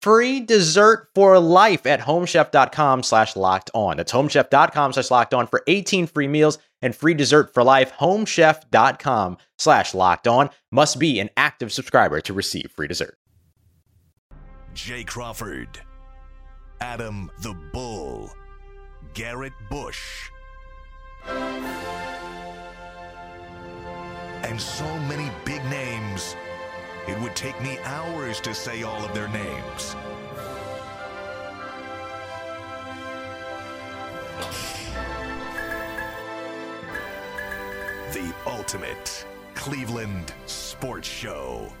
free dessert for life at homechef.com slash locked on. That's homechef.com slash locked on for 18 free meals and free dessert for life. Homechef.com slash locked on must be an active subscriber to receive free dessert. Jay Crawford, Adam the Bull, Garrett Bush, and so many big names. It would take me hours to say all of their names. The ultimate Cleveland sports show.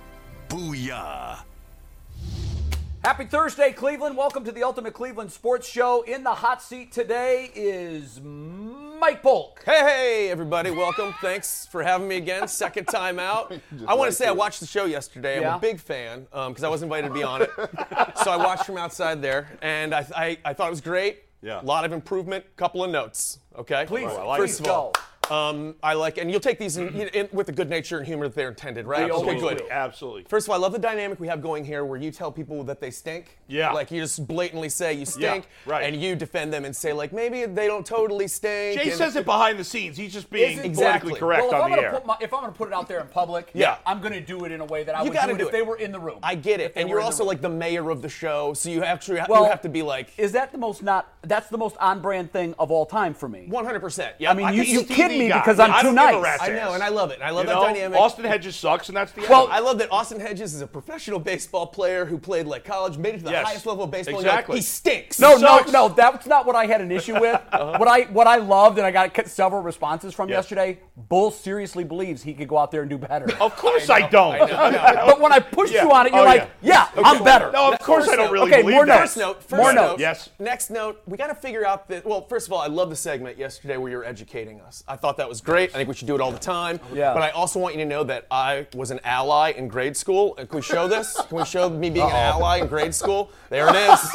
Booyah! Happy Thursday, Cleveland. Welcome to the Ultimate Cleveland Sports Show. In the hot seat today is Mike Polk. Hey, hey, everybody. Welcome. Thanks for having me again. Second time out. I want to say I watched the show yesterday. I'm Yeah? a big fan um, because I was invited to be on it. so I watched from outside there, and I, I, I thought it was great. Yeah. A lot of improvement. Couple of notes. Okay. Please, First please of all, go. Um, I like, and you'll take these in, in, with the good nature and humor that they're intended, right? Okay, Absolutely. good. Absolutely. First of all, I love the dynamic we have going here where you tell people that they stink. Yeah. Like you just blatantly say you stink. right. And you defend them and say, like, maybe they don't totally stink. Jay and- says it behind the scenes. He's just being Exactly. politically correct well, if I'm on the gonna air. put my, if I'm going to put it out there in public, Yeah. I'm going to do it in a way that I You would gotta do it if they were in the room. I get it, and you're in the also like the mayor of the show, so you actually ha- well, you have to be like Is that the most not? That's the most on-brand thing of all time for me. 100. percent Yeah, I mean, you, he's you a kid TV me guy. because I'm I too don't give a nice. rat's I know, and I love it. I love You that know, dynamic. Austin Hedges sucks, and that's the end. Well. I love that Austin Hedges is a professional baseball player who played like college, made it to the Yes. highest level of baseball. and you're like, Exactly. he stinks. No, no, sucks. no. That's not what I had an issue with. Uh-huh. What I what I loved, and I got several responses from Yes. yesterday. Bull seriously believes he could go out there and do better. of course I, don't. but when I pushed Yeah. you on it, you're Oh, like, yeah, I'm better. No, of course I don't really Okay, believe more that. notes. First note. First More note. notes. Yes. Next note. We got to figure out that. Well, first of all, I love the segment yesterday where you're educating us. I thought that was great. I think we should do it all the time. Yeah. But I also want you to know that I was an ally in grade school. Uh, Can we show this? Can we show me being an ally in grade school? There it is.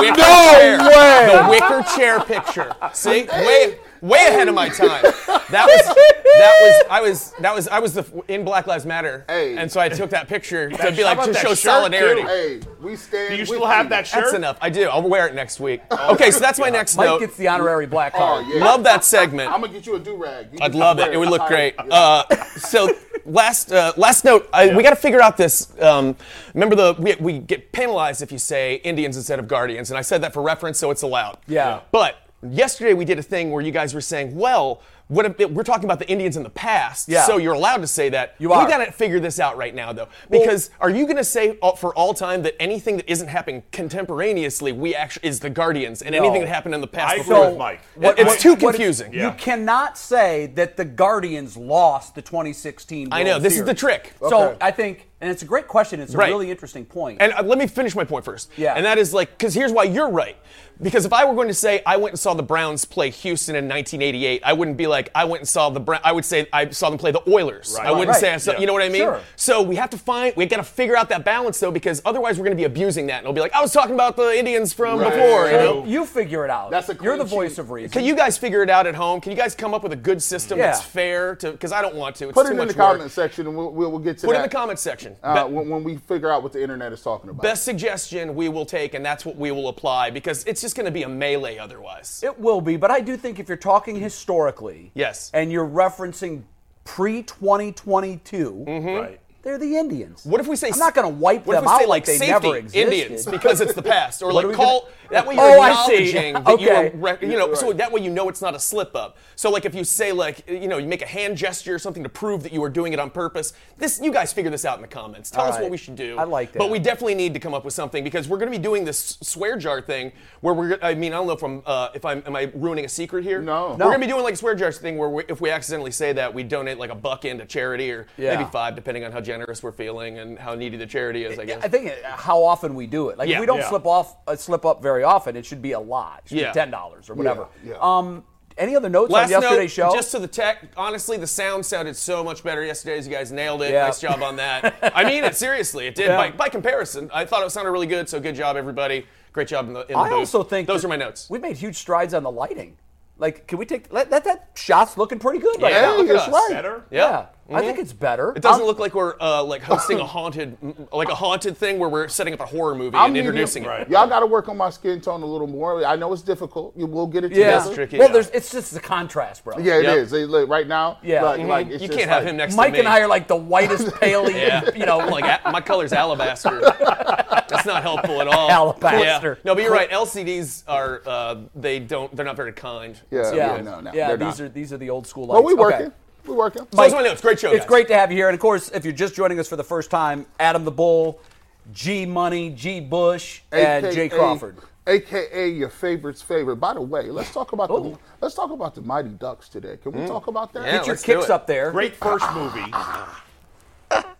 Wicker No chair. way. The wicker chair picture. See, way way ahead of my time. That was that was I was that was I was the in Black Lives Matter, Hey. and so I took that picture to be like to show solidarity. Hey, we stand. Do you still have that shirt? That's enough. I do. I'll wear it next week. Okay, so that's my next Mike note. gets the honorary black Oh, card. yeah. Love that segment. I'm gonna get you a do rag. I'd love it. It would look great. Uh, so last uh, last note, I, we got to figure out this. Um, remember the we, we get penalized if you say Indians instead of Guardians, and I said that for reference, so it's allowed. Yeah. But yesterday we did a thing where you guys were saying, well. What if, we're talking about the Indians in the past, Yeah. so you're allowed to say that. You are. we got to figure this out right now, though, because are you going to say all- for all time that anything that isn't happening contemporaneously, we actually is the Guardians, and anything that happened in the past? I before- agree with Mike. What- it's too what- confusing. You cannot say that the Guardians lost the 2016. I know, World this is the trick. So Okay. I think And it's a great question. It's a Right. really interesting point. And uh, let me finish my point first. Yeah. And that is like, because here's why you're right. Because if I were going to say I went and saw the Browns play Houston in 1988, I wouldn't be like I went and saw the Brown. I would say I saw them play the Oilers. Right. I wouldn't Right. say I saw. Yeah. You know what I mean? Sure. So we have to find. We got to figure out that balance though, because otherwise we're going to be abusing that, and it'll be like I was talking about the Indians from Right. before. You know. you figure it out. That's a You're the clean voice sheet. of reason. Can you guys figure it out at home? Can you guys come up with a good system Yeah. that's fair to? Because I don't want to. It's Put too it in much the comment section, and we'll, we'll, we'll get to that. Put it in the comment section. Uh, Be- when, when we figure out what the internet is talking about. Best suggestion we will take, and that's what we will apply because it's just going to be a melee otherwise. It will be, but I do think if you're talking historically, Yes. and you're referencing pre 2022, Right. They're the Indians. What if we say I'm not going to wipe what them if we out say, like, like they safety never existed. Indians because it's the past, or like call gonna- that way you're Oh, acknowledging that Okay. you were, rec- you know, so that way you know it's not a slip up. So like if you say like you know you make a hand gesture or something to prove that you were doing it on purpose. This you guys figure this out in the comments. Tell All us what we should do. I like that. But we definitely need to come up with something because we're going to be doing this swear jar thing where we're. I mean I don't know if I'm uh, if I'm am I ruining a secret here? No. We're going to be doing like a swear jar thing where we, if we accidentally say that we donate like a buck into charity or Yeah. maybe five depending on how generous we're feeling and how needy the charity is. I guess. I think how often we do it. Like Yeah. if we don't Yeah. slip off, uh, slip up very often, it should be a lot. It should Yeah. be ten dollars or whatever. yeah. Um, any other notes Last on yesterday's note, show? just to the tech. Honestly, the sound sounded so much better yesterday. As you guys nailed it. Yeah. Nice job on that. I mean it seriously. It did Yeah. by, by comparison. I thought it sounded really good. So good job, everybody. Great job in the, in the I booth. also think those are my notes. We've made huge strides on the lighting. Like, can we take that? That, that shot's looking pretty good right Yeah, now. look at us. right. Better? Yeah, I Mm-hmm. think it's better. It doesn't I'm- look like we're uh, like hosting a haunted, like a haunted thing where we're setting up a horror movie I'm and medium- introducing it. Right. Y'all got to work on my skin tone a little more. I know it's difficult. You will get it Yeah, together. tricky. well, Yeah. there's it's just the contrast, bro. Yeah, it Yep. is. They look right now. Yeah. like, Mhm. like it's You can't have like- him next Mike to me. Mike and I are like the whitest paley. Yeah. You know, like a- my color's alabaster. That's not helpful at all. Alabaster. Yeah. No, but you're right. LCDs are uh, they don't they're not very kind. Yeah, yeah, yeah, no, no, yeah. they're These not. are these are the old school. Well, Lights. we Okay. Working. We working. So those are my notes. Great show. It's guys. great to have you here. And of course, if you're just joining us for the first time, Adam the Bull, G Money, G Bush, and Jay Crawford. AKA your favorite's favorite. By the way, let's talk about the Oh. let's talk about the Mighty Ducks today. Can we mm. talk about that? Yeah, Get your kicks up there. Great first movie.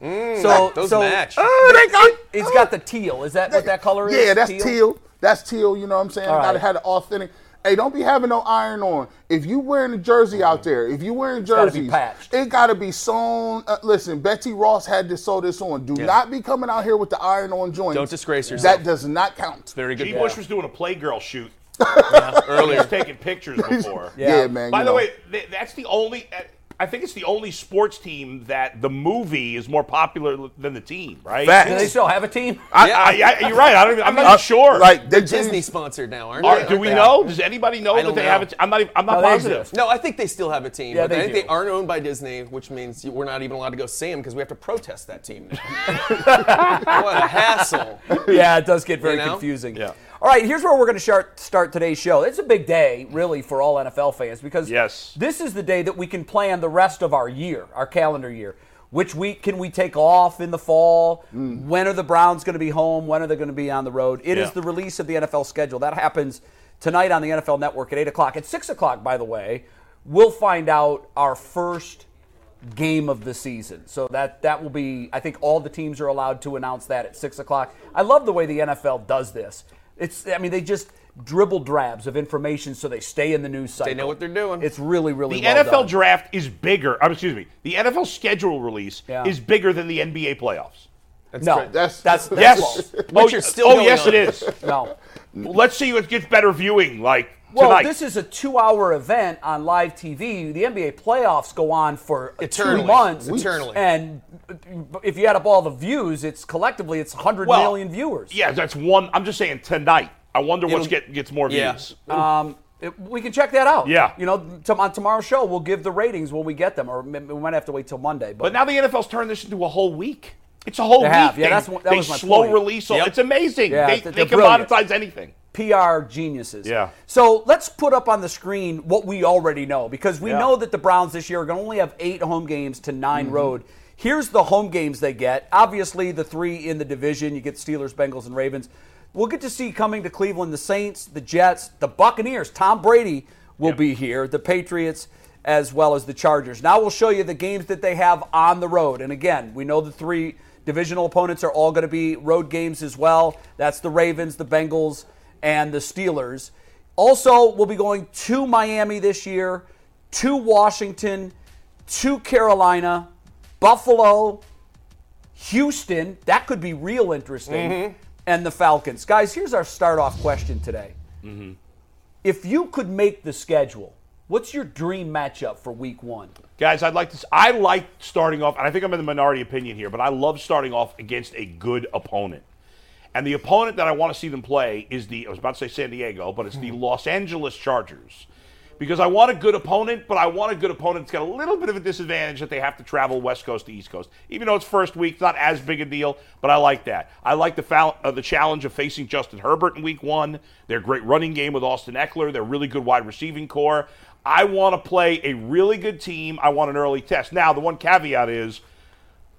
Mm, so, Those so match. Oh, they got- it's got the teal. Is that what that color is? Yeah, that's teal. That's teal. You know what I'm saying? All Gotta right. have the authentic. Hey, don't be having no iron on. If you wearing a jersey out there, if you wearing gotta be patched. it gotta be sewn. Uh, listen, Betsy Ross had to sew this on. Do not be coming out here with the iron on joints. Don't disgrace yourself. That does not count. Very good. G. Bush was doing a Playgirl shoot. earlier. He was taking pictures before. Yeah, man. By the know. way, th- that's the only. Uh, I think it's the only sports team that the movie is more popular than the team, right? Facts. Do they still have a team? I, I, I, you're right. I don't even, I'm not even sure. Like they're Disney sponsored now, aren't Are- they? do Aren't we they? know? Does anybody know I that don't they know. have it? I'm not. Even, I'm not No, positive. No, I think they still have a team. Yeah, but they I think do. they aren't owned by Disney, which means we're not even allowed to go see them because we have to protest that team now. what a hassle. yeah, it does get very You know? confusing. Yeah. All right, here's where we're going to start, start today's show. It's a big day, really, for all NFL fans because Yes. this is the day that we can plan the rest of our year, our calendar year. Which week can we take off in the fall? Mm. When are the Browns going to be home? When are they going to be on the road? It is Yeah. the release of the NFL schedule. That happens tonight on the NFL Network at 8 o'clock. At 6 o'clock, by the way, we'll find out our first game of the season. So that that will be. I think all the teams are allowed to announce that at six o'clock. I love the way the NFL does this. It's. I mean, they just dribble drabs of information so they stay in the news cycle. They know what they're doing. It's really, really The well NFL done. draft is bigger. um, excuse me. The NFL schedule release Yeah. is bigger than the NBA playoffs. no, great. that's That's- that's, Yes. false. Which still oh, yes, on. it is. No. Let's see what gets better viewing like Well, tonight. this is a two-hour event on live TV. The NBA playoffs go on for Eternally. two months, Eternally. and if you add up all the views, it's collectively it's 100 Well, million viewers. yeah, that's one. I'm just saying tonight. I wonder It'll- get, gets more Yeah. views. Um, it- we can check that out. Yeah. You know, to, on tomorrow's show, we'll give the ratings when we get them, or we might have to wait till Monday. But, But now the NFL's turned this into a whole week. It's a whole They week. have. Yeah, they, that's what- that they was my slow point. release. all- Yep. It's amazing. Yeah, they they can monetize anything. PR geniuses. Yeah. So let's put up on the screen what we already know because we Yeah. know that the Browns this year are going to only have eight home games to 9 Mm-hmm. road. Here's the home games they get. Obviously, the three in the division. You get Steelers, Bengals, and Ravens. We'll get to see coming to Cleveland the Saints, the Jets, the Buccaneers. Tom Brady will be here. The Patriots, as well as the Chargers. Now we'll show you the games that they have on the road. And again, we know the three Divisional opponents are all going to be road games as well. That's the Ravens, the Bengals, and the Steelers. Also, we'll be going to Miami this year, to Washington, to Carolina, Buffalo, Houston. That could be real interesting. Mm-hmm. And the Falcons. Guys, here's our start off question today. Mm-hmm. If you could make the schedule, what's your dream matchup for week one? Guys, I'd like to. I like starting off, and I think I'm in the minority opinion here, but I love starting off against a good opponent. And the opponent that I want to see them play is the. I was about to say San Diego, but it's the Los Angeles Chargers, because I want a good opponent, but I want a good opponent that's got a little bit of a disadvantage that they have to travel West Coast to East Coast. Even though it's first week, it's not as big a deal, but I like that. I like the foul, uh, the challenge of facing Justin Herbert in Week One. Their great running game with Austin Ekeler. Their really good wide receiving corps. I want to play a really good team. I want an early test. Now, the one caveat is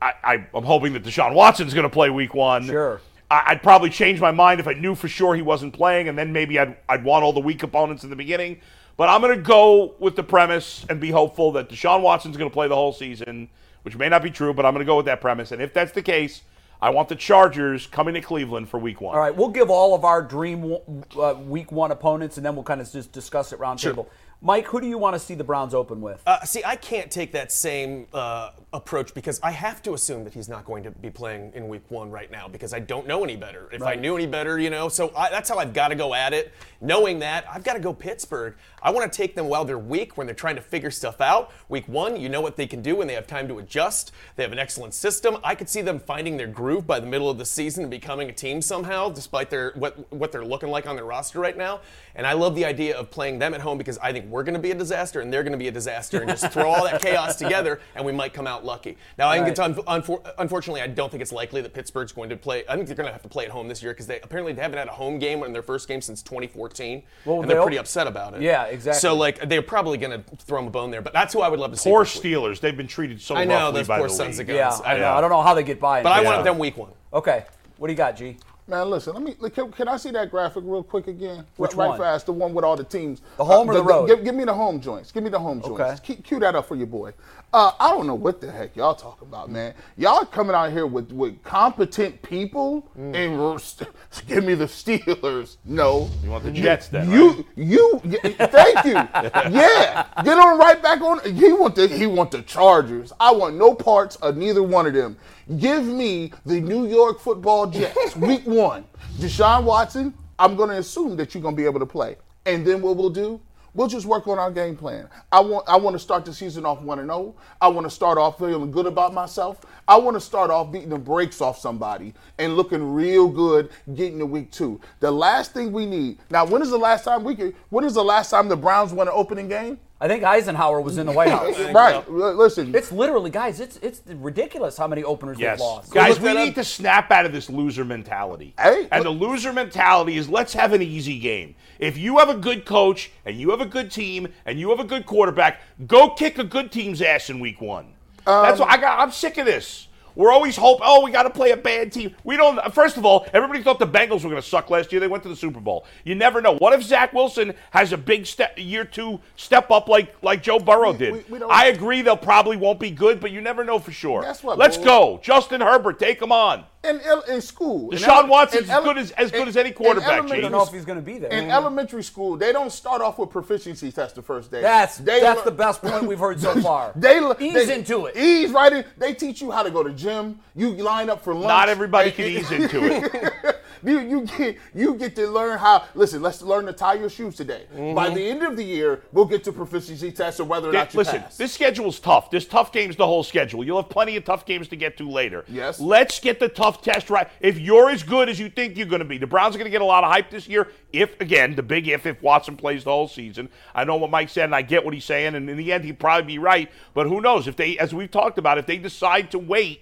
I, I, I'm hoping that Deshaun Watson's going to play week one. Sure. I, I'd probably change my mind if I knew for sure he wasn't playing, and then maybe I'd, I'd want all the weak opponents in the beginning. But I'm going to go with the premise and be hopeful that Deshaun Watson's going to play the whole season, which may not be true, but I'm going to go with that premise. And if that's the case, I want the Chargers coming to Cleveland for week one. All right, we'll give all of our dream uh, week one opponents, and then we'll kind of just discuss it round table. Mike, who do you want to see the Browns open with? Uh, see, I can't take that same uh, approach because I have to assume that he's not going to be playing in week one right now because I don't know any better. If I knew any better, you know, so I, that's how I've got to go at it. Knowing that, I've got to go Pittsburgh. I want to take them while they're weak, when they're trying to figure stuff out. Week one, you know what they can do, when they have time to adjust. They have an excellent system. I could see them finding their groove by the middle of the season and becoming a team somehow, despite their what what they're looking like on their roster right now. And I love the idea of playing them at home because I think we're going to be a disaster and they're going to be a disaster, and just throw all that chaos together, and we might come out lucky. Now, I think it's un- unfor- unfortunately, I don't think it's likely that Pittsburgh's going to play. I think they're going to have to play at home this year because they apparently they haven't had a home game in their first game since 2014, Well, and they're they'll- pretty upset about it. Yeah, exactly. So like they're probably going to throw them a bone there, but that's who I would love to see. Poor this week. Steelers. They've been treated so I know roughly those by poor the sons league. of yeah. I know. Yeah. I don't know how they get by. in But I Pittsburgh. want them week one. Okay, what do you got, G? Man, listen. Let me. Can, can I see that graphic real quick again? Which right one? fast. The one with all the teams. The home uh, or the road? Give, give me the home joints. Give me the home joints. Okay. Cue, cue that up for your boy. Uh, I don't know what the heck y'all talking about, man. Y'all coming out here with, with competent people Mm. and give me the Steelers. No. You want the Jets then? You, right? you, y- thank you. Yeah, get on right back on. He want the he want the Chargers. I want no parts of neither one of them. Give me the New York Football Jets, Week One. Deshaun Watson. I'm going to assume that you're going to be able to play, and then what we'll do. We'll just work on our game plan. I want I want to start the season off 1 and 0. I want to start off feeling good about myself. I want to start off beating the brakes off somebody and looking real good getting to week 2. The last thing we need. Now, when is the last time we could when is the last time the Browns won an opening game? I think Eisenhower was in the White House. right. L- Listen. It's literally, guys. It's it's ridiculous how many openers Yes. they've lost. Guys, we need up. to snap out of this loser mentality. Hey, and look- the loser mentality is let's have an easy game. If you have a good coach and you have a good team and you have a good quarterback, go kick a good team's ass in week one. That's Um, what I got. I'm sick of this. We're always hope. Oh, we got to play a bad team. We don't. First of all, everybody thought the Bengals were going to suck last year. They went to the Super Bowl. You never know. What if Zach Wilson has a big step, year two step up like like Joe Burrow did? we- we don't- I agree. They'll probably won't be good, but you never know for sure. Guess what, Let's go, Justin Herbert. Take him on. In, in school. in Deshaun ele- Watson's in ele- as good as- as good in- as any quarterback, elementary I don't know if he's going to be there. In mm. elementary school, they don't start off with proficiency test the first day. That's They that's lear- the best point we've heard so far. They ease they- into it. Ease right in. They teach you how to go to gym. You line up for lunch. Not everybody And- can ease into it. You you get you get to learn how. Listen, let's learn to tie your shoes today. By mm-hmm. the end of the year, we'll get to proficiency tests of whether or not you Listen, pass. this schedule's tough. This tough game's the whole schedule. You'll have plenty of tough games to get to later. Yes. Let's get the tough test right. If you're as good as you think you're going to be, the Browns are going to get a lot of hype this year. If again, the big if, if Watson plays the whole season. I know what Mike said, and I get what he's saying, and in the end, he'd probably be right. But who knows? If they, as we've talked about, if they decide to wait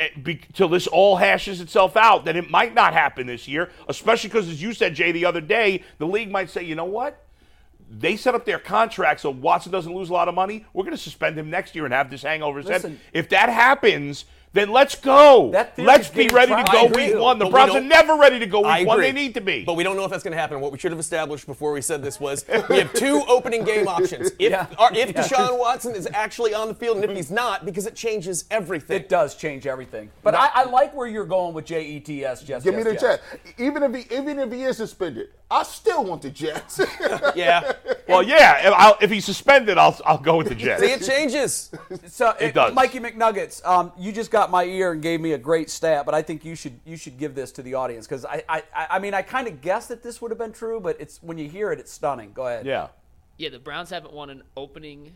Eh, till this all hashes itself out, then it might not happen this year. Especially because, as you said, Jay, the other day, the league might say, you know what? They set up their contract so Watson doesn't lose a lot of money. We're going to suspend him next year and have this hangover. head. Listen. If that happens, then let's go. Let's be getting ready to go I agree. week one. The But we Browns are never ready to go I week one. They need to be. But we don't know if that's going to happen. What we should have established before we said this was we have two opening game options. If, Yeah. or if Deshaun Watson is actually on the field and if he's not, because it changes everything. It does change everything. But I, I like where you're going with J E T S. Jess. Give me the yes. Jets. Even if he even if he is suspended, I still want the Jets. Yeah. well, yeah. If, I'll, if he's suspended, I'll I'll go with the Jets. See, it changes. So It does. Mikey McNuggets, um, you just got my ear and gave me a great stat, but I think you should you should give this to the audience because I, I I mean I kind of guessed that this would have been true, but it's when you hear it, it's stunning. Go ahead. yeah. Yeah, the Browns haven't won an opening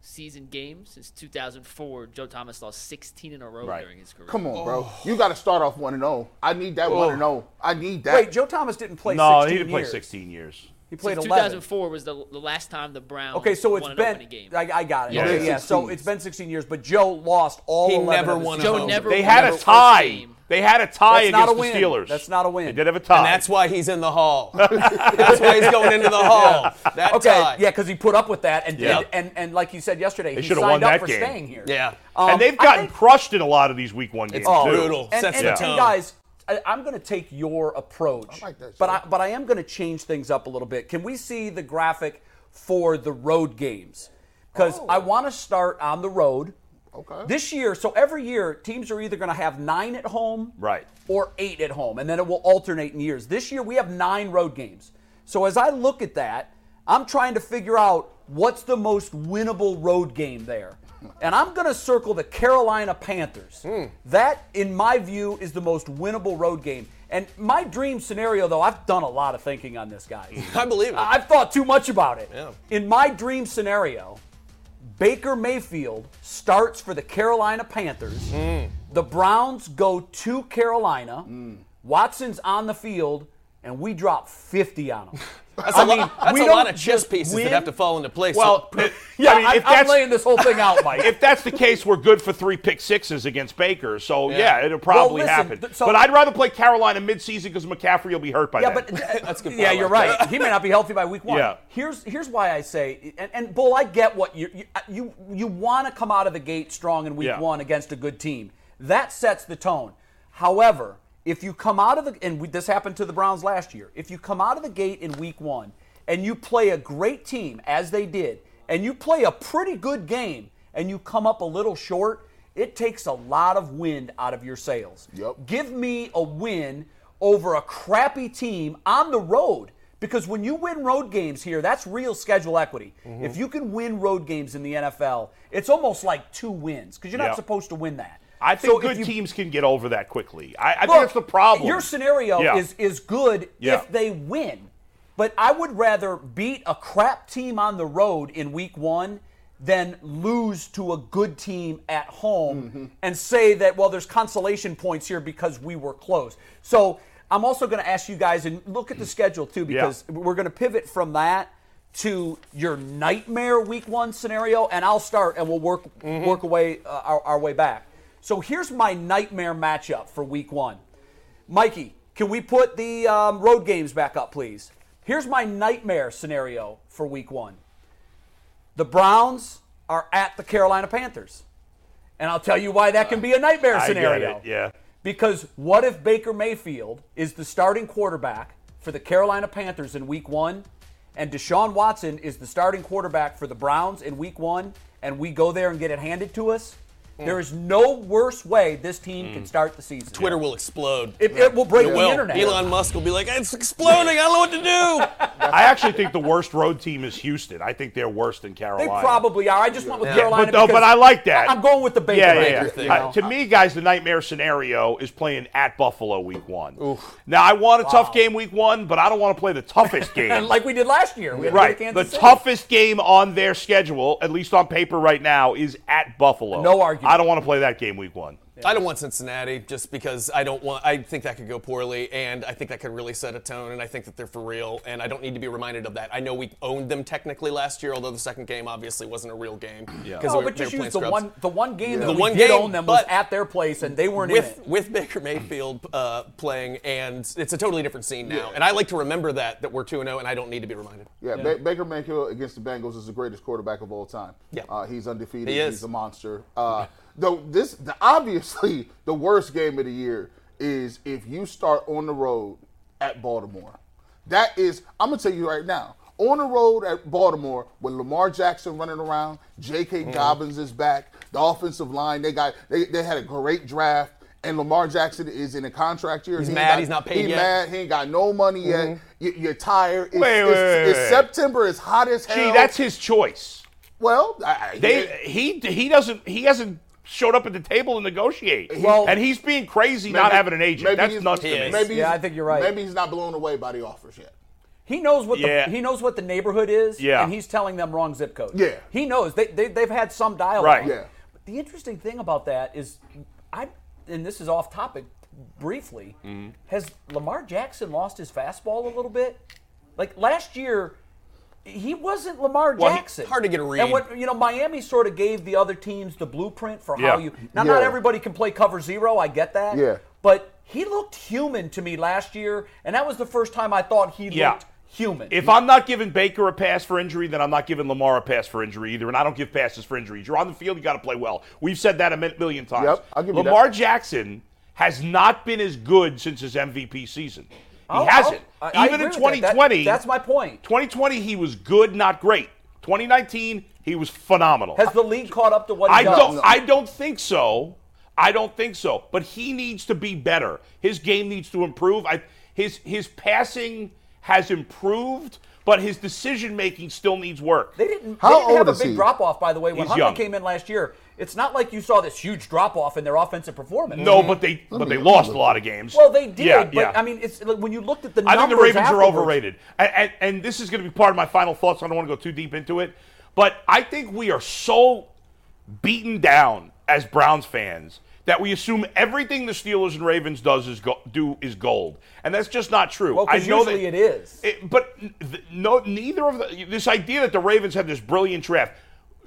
season game since 2004. Joe Thomas lost 16 in a row Right. during his career. Come on, bro. You got to start off one and zero. I need that one and zero. I need that. Wait, Joe Thomas didn't play. No, 16 he didn't play 16 years. He played Since 11. 2004 was the, the last time the Browns Okay, so it's won an been. game. I, I got it. Yeah, okay, yeah. yeah. So it's been 16 years, but Joe lost all He 11 never of won a seasons. Joe home. never They won had a tie. They had a tie That's not against a win. the Steelers. That's not a win. They did have a tie. And that's why he's in the hall. that's why he's going into the hall. That Okay, tie. yeah, because he put up with that, and, Yeah. and and and like you said yesterday, he should've signed won up that for game. staying here. Yeah. Um, and they've gotten think- crushed in a lot of these week one games. It's too. brutal. And, Sets and, the and guys, I, I'm going to take your approach, I like that, but I, but I am going to change things up a little bit. Can we see the graphic for the road games? Because oh. I want to start on the road. Okay. This year, so every year, teams are either going to have nine at home, Right. or eight at home, and then it will alternate in years. This year, we have nine road games. So as I look at that, I'm trying to figure out what's the most winnable road game there. And I'm going to circle the Carolina Panthers. Hmm. That, in my view, is the most winnable road game. And my dream scenario, though, I've done a lot of thinking on this, guy. I believe it. I've thought too much about it. Yeah. In my dream scenario, Baker Mayfield starts for the Carolina Panthers. Hmm. The Browns go to Carolina. Hmm. Watson's on the field, and we drop 50 on him. That's I a, mean, lot, that's we a lot of chess pieces win. that have to fall into place. Well, So- Yeah, I mean, I if am that's laying this whole thing out, Mike. if that's the case, we're good for three pick sixes against Baker. So yeah, it'll probably listen, happen. th- so- but I'd rather play Carolina midseason because McCaffrey will be hurt by that. Yeah, then. but That's good Yeah, you're right. He may not be healthy by week one. Yeah. Here's here's why I say, and, and Bull, I get what you you uh, you, you want to come out of the gate strong in week Yeah. one against a good team. That sets the tone. However, if you come out of the and we, this happened to the Browns last year, if you come out of the gate in week one and you play a great team as they did, and you play a pretty good game, and you come up a little short, it takes a lot of wind out of your sails. Yep. Give me a win over a crappy team on the road. Because when you win road games here, that's real schedule equity. Mm-hmm. If you can win road games in the NFL, it's almost like two wins because you're not Yeah. supposed to win that. I think So good you- teams can get over that quickly. I, I Look, think that's the problem. Your scenario Yeah. is is good Yeah. if they win, but I would rather beat a crap team on the road in week one than lose to a good team at home Mm-hmm. and say that well, there's consolation points here because we were close. So I'm also going to ask you guys and look at the schedule too because we're going to pivot from that to your nightmare week one scenario, and I'll start and we'll work Mm-hmm. work away uh, our, our way back. So here's my nightmare matchup for week one. Mikey, can we put the um, road games back up, please? Here's my nightmare scenario for week one. The Browns are at the Carolina Panthers. And I'll tell you why that can be a nightmare scenario. yeah. Because what if Baker Mayfield is the starting quarterback for the Carolina Panthers in week one, and Deshaun Watson is the starting quarterback for the Browns in week one, and we go there and get it handed to us? There is no worse way this team can start the season. Twitter will explode. It, it will break It the will. internet. Elon Musk will be like, it's exploding. I don't know what to do. I actually think the worst road team is Houston. I think they're worse than Carolina. They probably are. I just went with Yeah. Carolina. But, no, but I like that. I'm going with the Baker yeah, Mayfield yeah, yeah. thing, Uh, to me, guys, the nightmare scenario is playing at Buffalo week one. Now, I want a tough game week one, but I don't want to play the toughest game. like we did last year, we had right. go to The City. toughest game on their schedule, at least on paper right now, is at Buffalo. No argument. I don't want to play that game week one. I don't want Cincinnati just because I don't want. I think that could go poorly, and I think that could really set a tone. And I think that they're for real, and I don't need to be reminded of that. I know we owned them technically last year, although the second game obviously wasn't a real game. Yeah. No, but just use the one the one game that The we one did game, own them was at their place, and they weren't in with it. with Baker Mayfield uh, playing, and it's a totally different scene now. Yeah. And I like to remember that that we're two and zero, and I don't need to be reminded. Yeah, Ba- Baker Mayfield against the Bengals is the greatest quarterback of all time. Yeah. uh, he's undefeated. He is. He's a monster. Uh, the this the, obviously the worst game of the year is if you start on the road at Baltimore. That is, I'm gonna tell you right now. On the road at Baltimore, with Lamar Jackson running around, J.K. Mm-hmm. Dobbins is back, the offensive line they got they, they had a great draft, and Lamar Jackson is in a contract year. He's He mad got- he's not paid he yet. mad. He ain't got no money yet. You, you're tired. It's, Wait, wait, it's, wait, it's. September. It's hot as hell. Gee, that's his choice. well. I, I- They he he doesn't he hasn't showed up at the table to negotiate. Well- and he's being crazy not having an agent. maybe That's he's- nuts He to me. is. Maybe Yeah, I think you're right. Maybe he's not blown away by the offers yet. He knows what Yeah. the he knows what the neighborhood is, Yeah. and he's telling them wrong zip code. Yeah. he knows they, they they've had some dialogue. Right. Yeah. But the interesting thing about that is, I and this is off topic, briefly, Mm-hmm. has Lamar Jackson lost his fastball a little bit? Like last year, he wasn't Lamar Well, he- Jackson. hard to get a read. And what you know, Miami sort of gave the other teams the blueprint for Yeah. how you. Now, not everybody can play cover zero. I get that. Yeah. But he looked human to me last year, and that was the first time I thought he Yeah. looked human. If I'm not giving Baker a pass for injury, then I'm not giving Lamar a pass for injury either. And I don't give passes for injuries. You're on the field, you got to play well. We've said that a million times. Yep, I'll give you Lamar that. Jackson has not been as good since his MVP season. He I'll- hasn't. I'll- I- I Even in agree with that. That- 2020, that's my point. 2020, he was good, not great. 2019, he was phenomenal. Has the league caught up to what he I does? don't. I don't think so. I don't think so. But he needs to be better. His game needs to improve. I, his his passing has improved, but his decision making still needs work. They didn't, How they didn't old have a big he? drop off, by the way. When He's Huntley young. came in last year, it's not like you saw this huge drop off in their offensive performance. No, but they mm-hmm. but they lost a lot of games. Well, they did, Yeah, but yeah. I mean, it's like when you looked at the I think the Ravens are overrated, and, and, and this is going to be part of my final thoughts. I don't want to go too deep into it, but I think we are so beaten down as Browns fans that we assume everything the Steelers and Ravens does is go, do is gold, and that's just not true. Well, 'cause I know usually that, it is. It- but th- no, neither of the, this idea that the Ravens had this brilliant draft.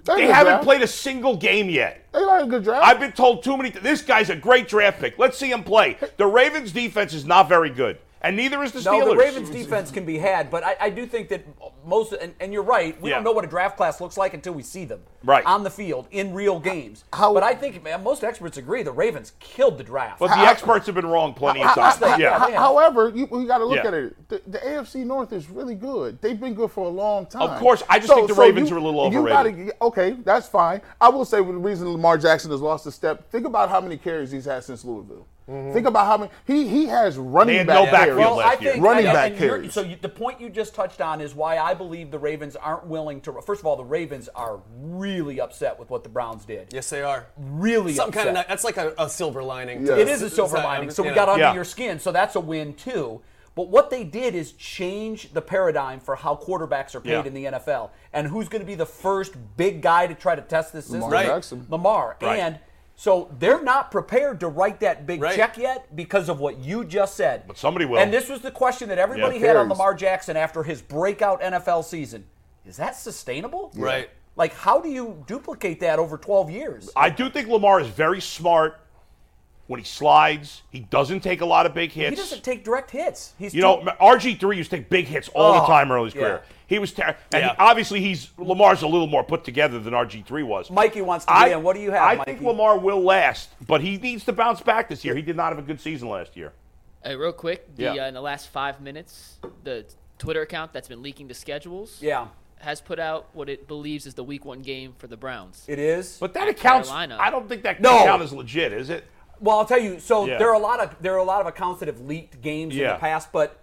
That's They haven't draft. played a single game yet. They like a good draft. I've been told too many. This guy's a great draft pick. Let's see him play. The Ravens' defense is not very good, and neither is the Steelers. No, the Ravens defense can be had, but I, I do think that most, and, and you're right, we Yeah. don't know what a draft class looks like until we see them Right. on the field in real games. How- but I think man, most experts agree the Ravens killed the draft. But the experts have been wrong plenty of times. how- yeah. However, you, you got to look Yeah. at it. The, the AFC North is really good. They've been good for a long time. Of course, I just think the Ravens are a little you overrated. gotta- okay, that's fine. I will say the reason Lamar Jackson has lost a step. Think about how many carries he's had since Louisville. Mm-hmm. Think about how many he he has running They had back no backfield. Well, last I year. Running and- back carries. So you, the point you just touched on is why I believe the Ravens aren't willing to. First of all, the Ravens are really upset with what the Browns did. Yes, they are. Really Some kind of that's like a, a silver lining. Yeah. to It this. is a silver not- lining. So you we know. got under Yeah. your skin. So that's a win too. But what they did is change the paradigm for how quarterbacks are paid Yeah. in the NFL, and who's going to be the first big guy to try to test this system? Lamar Right. Jackson. Lamar. Right. And so they're not prepared to write that big Right. check yet because of what you just said. But somebody will. And this was the question that everybody Yeah. had on Lamar Jackson after his breakout NFL season. Is that sustainable? Right. Like, how do you duplicate that over 12 years? I do think Lamar is very smart when he slides. He doesn't take a lot of big hits. He doesn't take direct hits. He's you too- know, RG3 used to take big hits all the Oh, time early in his yeah. career. He was ter- and Yeah. he- obviously he's Lamar's a little more put together than RG3 was. Mikey wants to I, in. What do you have, I Mikey? think Lamar will last, but he needs to bounce back this year. He did not have a good season last year. Hey, real quick, the, Yeah. uh, in the last five minutes, the Twitter account that's been leaking the schedules yeah, has put out what it believes is the Week One game for the Browns. it is. But that accounts. Carolina. I don't think that No. account is legit, is it? Well, I'll tell you. So Yeah. there are a lot of there are a lot of accounts that have leaked games in the past, but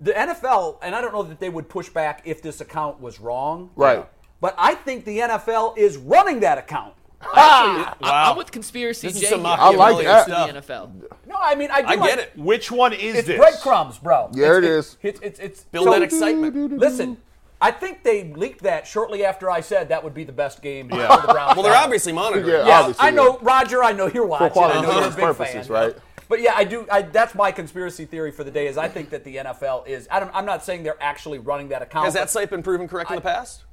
the NFL and I don't know that they would push back if this account was wrong. Right. But I think the NFL is running that account. I, ah! Wow. I'm with conspiracy This is some here. I like that. stuff. the NFL. No, I mean I do I like- get it. Which one is It's this? breadcrumbs, bro. Yeah, it's, it's. It's it's, it's Build so- that excitement. Listen, I think they leaked that shortly after I said that would be the best game Yeah. for the Browns. Well, they're obviously monitoring. Yeah. Yeah, Obviously, I know, yeah. Roger. I know you're watching. quality I know you're a big purposes, fan. right? But yeah, I do. I, that's my conspiracy theory for the day. Is I think that the NFL is. I don't, I'm not saying they're actually running that account. Has that site been proven correct in the past?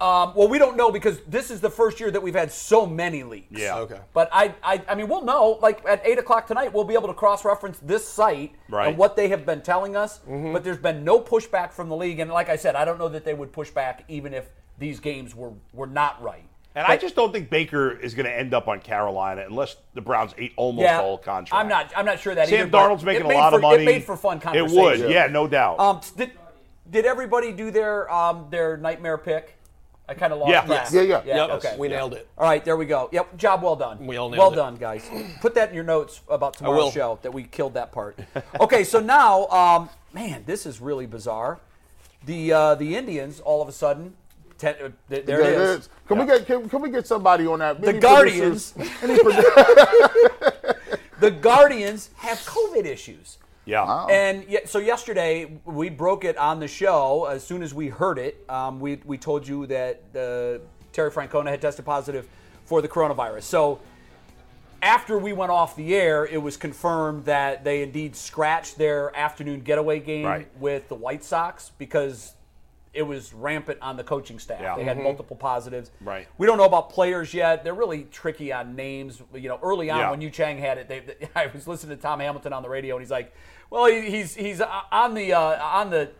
Um, well, we don't know because this is the first year that we've had so many leaks. Yeah. Okay. But I, I, I mean, we'll know. Like at eight o'clock tonight, we'll be able to cross-reference this site Right. and what they have been telling us. But there's been no pushback from the league, and like I said, I don't know that they would push back even if these games were were not right. And I just don't think Baker is going to end up on Carolina unless the Browns ate almost yeah, all contract. I'm not. I'm not sure that Sam either. Darnold's making a lot for, of money. It made for fun It would, yeah, no doubt. Um, did, did everybody do their um, their nightmare pick? I kind of lost Yeah. track. Yeah, yeah. Yep, Okay. we nailed it. All right, there we go. Yep, job well done. We all nailed well it. done, guys. Put that in your notes about will. tomorrow's show that we killed that part. okay, so now, um, man, this is really bizarre. The uh, the Indians all of a sudden, ten, uh, th- there Yeah, it it is. is. Can we get can, can we get somebody on that? The Guardians. producers- any produ- The Guardians have COVID issues. yeah. And ye- so yesterday we broke it on the show. As soon as we heard it, um, we we told you that uh, Terry Francona had tested positive for the coronavirus. So after we went off the air, it was confirmed that they indeed scratched their afternoon getaway game Right. with the White Sox because it was rampant on the coaching staff. Yeah. They had multiple positives. Right. We don't know about players yet. They're really tricky on names. You know, early on Yeah. when Yu Chang had it, they, they- I was listening to Tom Hamilton on the radio, and he's like, "Well, he, he's he's on the uh, on the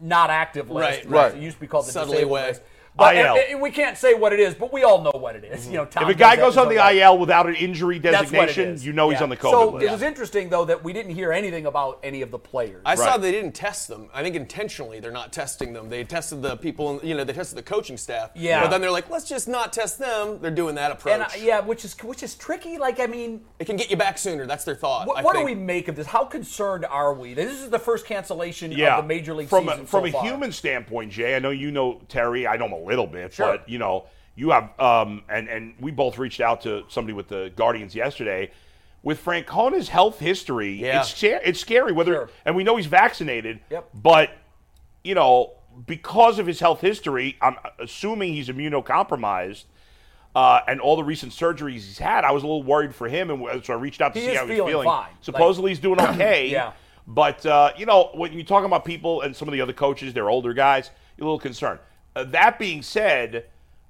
not active list. Right, right. It used to be called the Subtly disabled way. list. But IL. and- and we can't say what it is, but we all know what it is. Mm-hmm. You know, Tom if a guy goes on the own life. IL without an injury That's what it designation, you know he's on the COVID so list. it was interesting though that we didn't hear anything about any of the players. I saw they didn't test them. I think intentionally they're not testing them. They tested the people, you know, they tested the coaching staff. Yeah. But then they're like, let's just not test them. They're doing that uh, approach. and I, yeah, which is which is tricky. Like, I mean, It can get you back sooner. That's their thought. what, I what do we make of this? How concerned are we? This is the first cancellation yeah. of the major league from season a, from so a far. human standpoint, Jay. I know you know Terry. I know him a little bit, Sure. but you know you have um and and we both reached out to somebody with the Guardians yesterday. With Francona's health history, Yeah. it's it's scary. Whether Sure. and we know he's vaccinated, Yep. but you know because of his health history, I'm assuming he's immunocompromised. Uh, and all the recent surgeries he's had, I was a little worried for him, and so I reached out to He see how he's feeling fine. Supposedly he's doing okay. Yeah. But uh, you know, when you talk about people and some of the other coaches, they're older guys. You're a little concerned. Uh, that being said,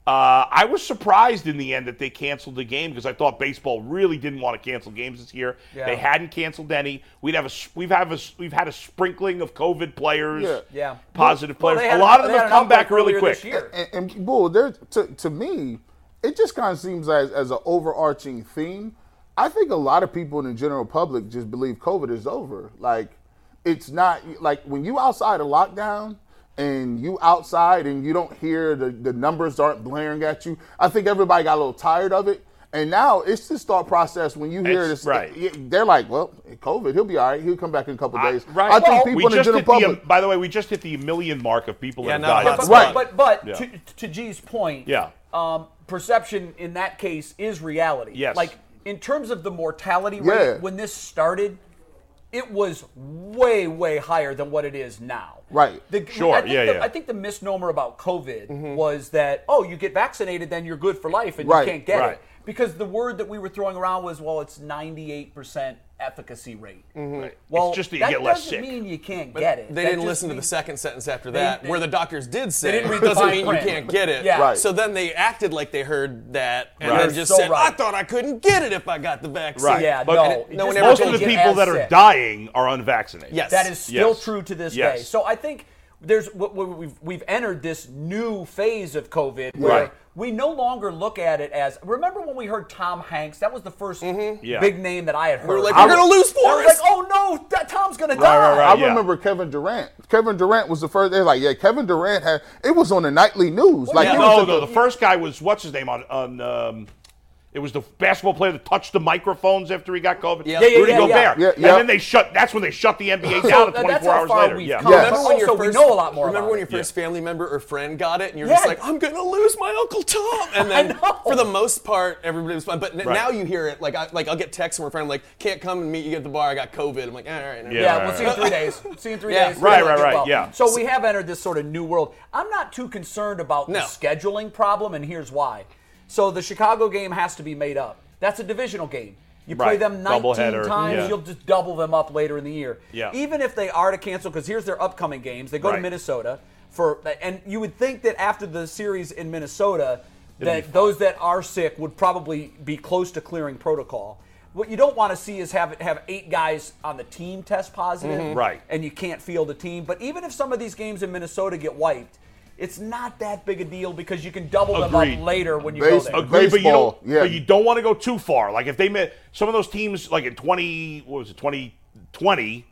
uh, I was surprised in the end that they canceled the game because I thought baseball really didn't want to cancel games this year. Yeah. They hadn't canceled any. We'd have a s- we've have a s- we've had a sprinkling of COVID players, Yeah. Yeah. positive Well, players. they had a lot an- of them have come back really quick. this year. and, and bull, there to, to me, it just kind of seems as as an overarching theme. I think a lot of people in the general public just believe COVID is over. Like it's not like when you outside a lockdown and you outside and you don't hear the, the numbers aren't blaring at you. I think everybody got a little tired of it. And now it's this thought process when you hear It's- this. right. They're like, well, COVID, he'll be all right. He'll come back in a couple I- days. right. I think Well, people in the general hit the, by the way, we just hit the million mark of people Yeah, that have not died. a But, lot. but, but, Yeah. to, to G's point, Yeah. um, perception in that case is reality. Yes. Like in terms of the mortality rate, Yeah. when this started, it was way, way higher than what it is now. Right. The, Sure, I think yeah, the, yeah. I think the misnomer about COVID Mm-hmm. was that oh, you get vaccinated, then you're good for life, and Right, you can't get right. it because the word that we were throwing around was well, it's 98 percent efficacy rate. Mm-hmm. Right. Well, it's just that you that get less doesn't sick. mean you can't get it. They That didn't listen to the second sentence after that, they- where the doctors did say didn't read it the doesn't fine mean you can't get it. Yeah. Right. So then they acted like they heard that, and Right. then just So said, "I thought I couldn't get it if I got the vaccine." Right. Yeah, But- no. It- it no one ever Most of the people that are sick. dying are unvaccinated. Yes. That is still Yes. true to this Yes. day. So I think there's what what we've we've entered this new phase of COVID where Right. we no longer look at it as. Remember when we heard Tom Hanks? That was the 1st Yeah. big name that I had heard. We were like, I "We're gonna lose I was Forrest." like, oh no, that Tom's gonna Right, die. right, right. I yeah. remember Kevin Durant. Kevin Durant was the first. They're like, yeah, Kevin Durant had. It was on the nightly news. like, yeah. he no, was at no, the- the first guy was what's his name on on. Um, it was the basketball player that touched the microphones after he got COVID. Yeah. Yeah, yeah, Rudy yeah, Gobert. yeah. Yeah, And then they shut. That's when they shut the NBA So down. that- 24 that's how hours far later. we've yeah. come. Yeah. Remember when your Also, we first, know a lot more Remember about when your it. first family member or friend got it, and you're Yeah. just like, "I'm gonna lose my uncle Tom," and then for the most part, everybody was fine. But n- Right. now you hear it, like, I, like I'll get texts from a friend, like, "Can't come and meet you at the bar. I got COVID." I'm like, "All right." Yeah. Yeah, right, we'll see you in three days. See you in three Yeah. days. Right, right, right, well. yeah. So we have entered this sort of new world. I'm not too concerned about the scheduling problem, and here's why. So the Chicago game has to be made up. That's a divisional game. You play Right. them 19 times, yeah. you'll just double them up later in the year. Yeah. Even if they are to cancel, because here's their upcoming games. They go to Minnesota for, and you would think that after the series in Minnesota, be that those that are sick would probably be close to clearing protocol. What you don't want to see is have have eight guys on the team test positive, Mm-hmm. Right. And you can't field a team. But even if some of these games in Minnesota get wiped, it's not that big a deal because you can double Agreed. them up later when you Base- go there. Agreed, but you don't. yeah. But you don't want to go too far. Like if they met some of those teams, like in twenty, what was it, twenty twenty?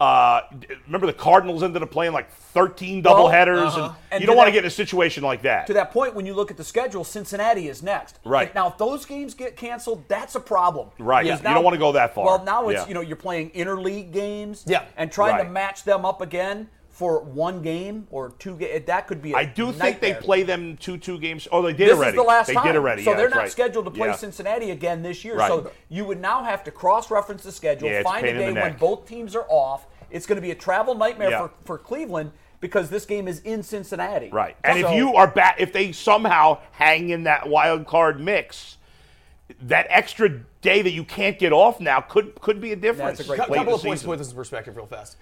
Uh, remember the Cardinals ended up playing like thirteen Well, doubleheaders, uh-huh. and, And you to don't want that- to get in a situation like that. to that point, when you look at the schedule, Cincinnati is next. Right. Now, if those games get canceled, that's a problem. Right. Because You don't wanna go that far. Well, now it's Yeah. you know you're playing interleague games. Yeah. And trying to Right. match them up again for one game or two games. Eh, that could be. I I do think they play them two two games. Oh, they did This already. is the last they time. did already. So yeah, they're not right. scheduled to play Yeah. Cincinnati again this year. Right. So you would now have to cross-reference the schedule, Yeah, find a pain in the day when both teams are off. It's going to be a travel nightmare Yeah. for, for Cleveland because this game is in Cincinnati. Right. And So- if you are back, if they somehow hang in that wild card mix, that extra day that you can't get off now could could be a difference. That's a great A late in couple the of points to put this in perspective real fast.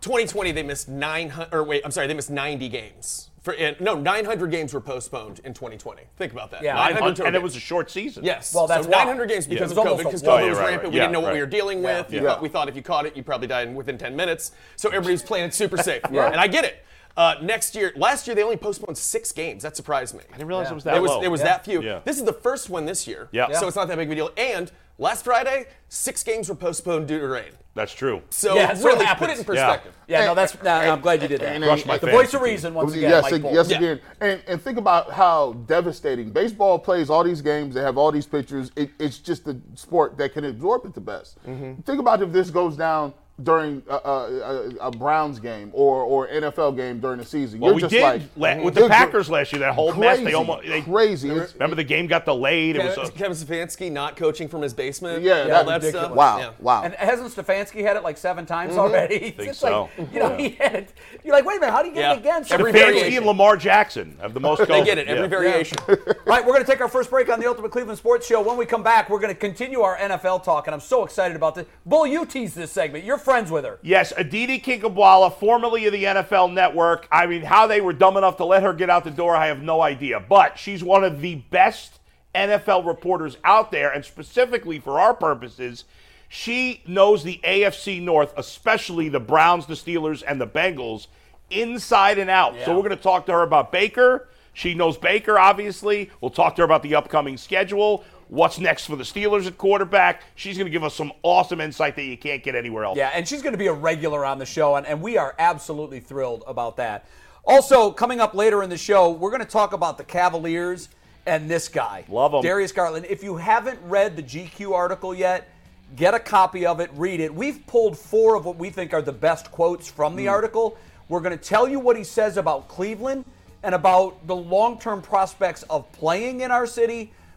2020, they missed 900, or wait, I'm sorry, they missed 90 games. For and, No, 900 games were postponed in 2020. Think about that. Yeah. 900 And, total and it games. was a short season. Yes. Well, that's so why. 900 games Yeah. because It was of COVID. almost Because a- COVID was yeah, right, rampant. right. We didn't know what we right. were dealing with. You Yeah. thought- we thought if you caught it, you probably died within 10 minutes. So everybody's playing it super safe. And I get it. Uh, next year, last year they only postponed six games. That surprised me. I didn't realize it was that It was low. it was Yeah. that few. Yeah. This is the first one this year. Yeah. So it's not that big of a deal. And last Friday, six games were postponed due to rain. That's true. So Yeah, so it really, put it in perspective. Yeah, no, that's. No, I'm glad you did that. and- Crush my the voice of reason once again. yes, Mike ag- Bolt. yes, Yeah. again, and and think about how devastating baseball plays all these games. They have all these pitchers. It, it's just the sport that can absorb it the best. Mm-hmm. Think about if this goes down during a, a, a, a Browns game or or NFL game during the season. Well, You're we just did like la- with the Packers last year. That whole mess. They almost they, crazy. It's- Remember the game got delayed. It was Kevin, a, Kevin Stefanski not coaching from his basement. Yeah, all that's that ridiculous. stuff. Wow, Yeah. wow. And hasn't Stefanski had it like seven times mm-hmm. already? It's Think just so. like, you know, he had it. You're like, wait a minute, how do you get Yeah. it again? Every Stefanski variation. and Lamar Jackson have the most. They get it. Every Yeah. variation. Right, we're going to take our first break on the Ultimate Cleveland Sports Show. When we come back, we're going to continue our NFL talk, and I'm so excited about this. Bull, you tease this segment. You're friends with her. Yes, Aditi Kinkhabwala, formerly of the NFL Network. I mean, how they were dumb enough to let her get out the door, I have no idea. But she's one of the best NFL reporters out there, and specifically for our purposes, she knows the AFC North, especially the Browns, the Steelers, and the Bengals, inside and out. So we're going to talk to her about Baker. She knows Baker, obviously. We'll talk to her about the upcoming schedule. What's next for the Steelers at quarterback? She's going to give us some awesome insight that you can't get anywhere else. Yeah, and she's going to be a regular on the show, and, and we are absolutely thrilled about that. Also, coming up later in the show, we're going to talk about the Cavaliers and this guy. Love 'em. Darius Garland. If you haven't read the GQ article yet, get a copy of it, read it. We've pulled four of what we think are the best quotes from the hmm. article. We're going to tell you what he says about Cleveland and about the long term prospects of playing in our city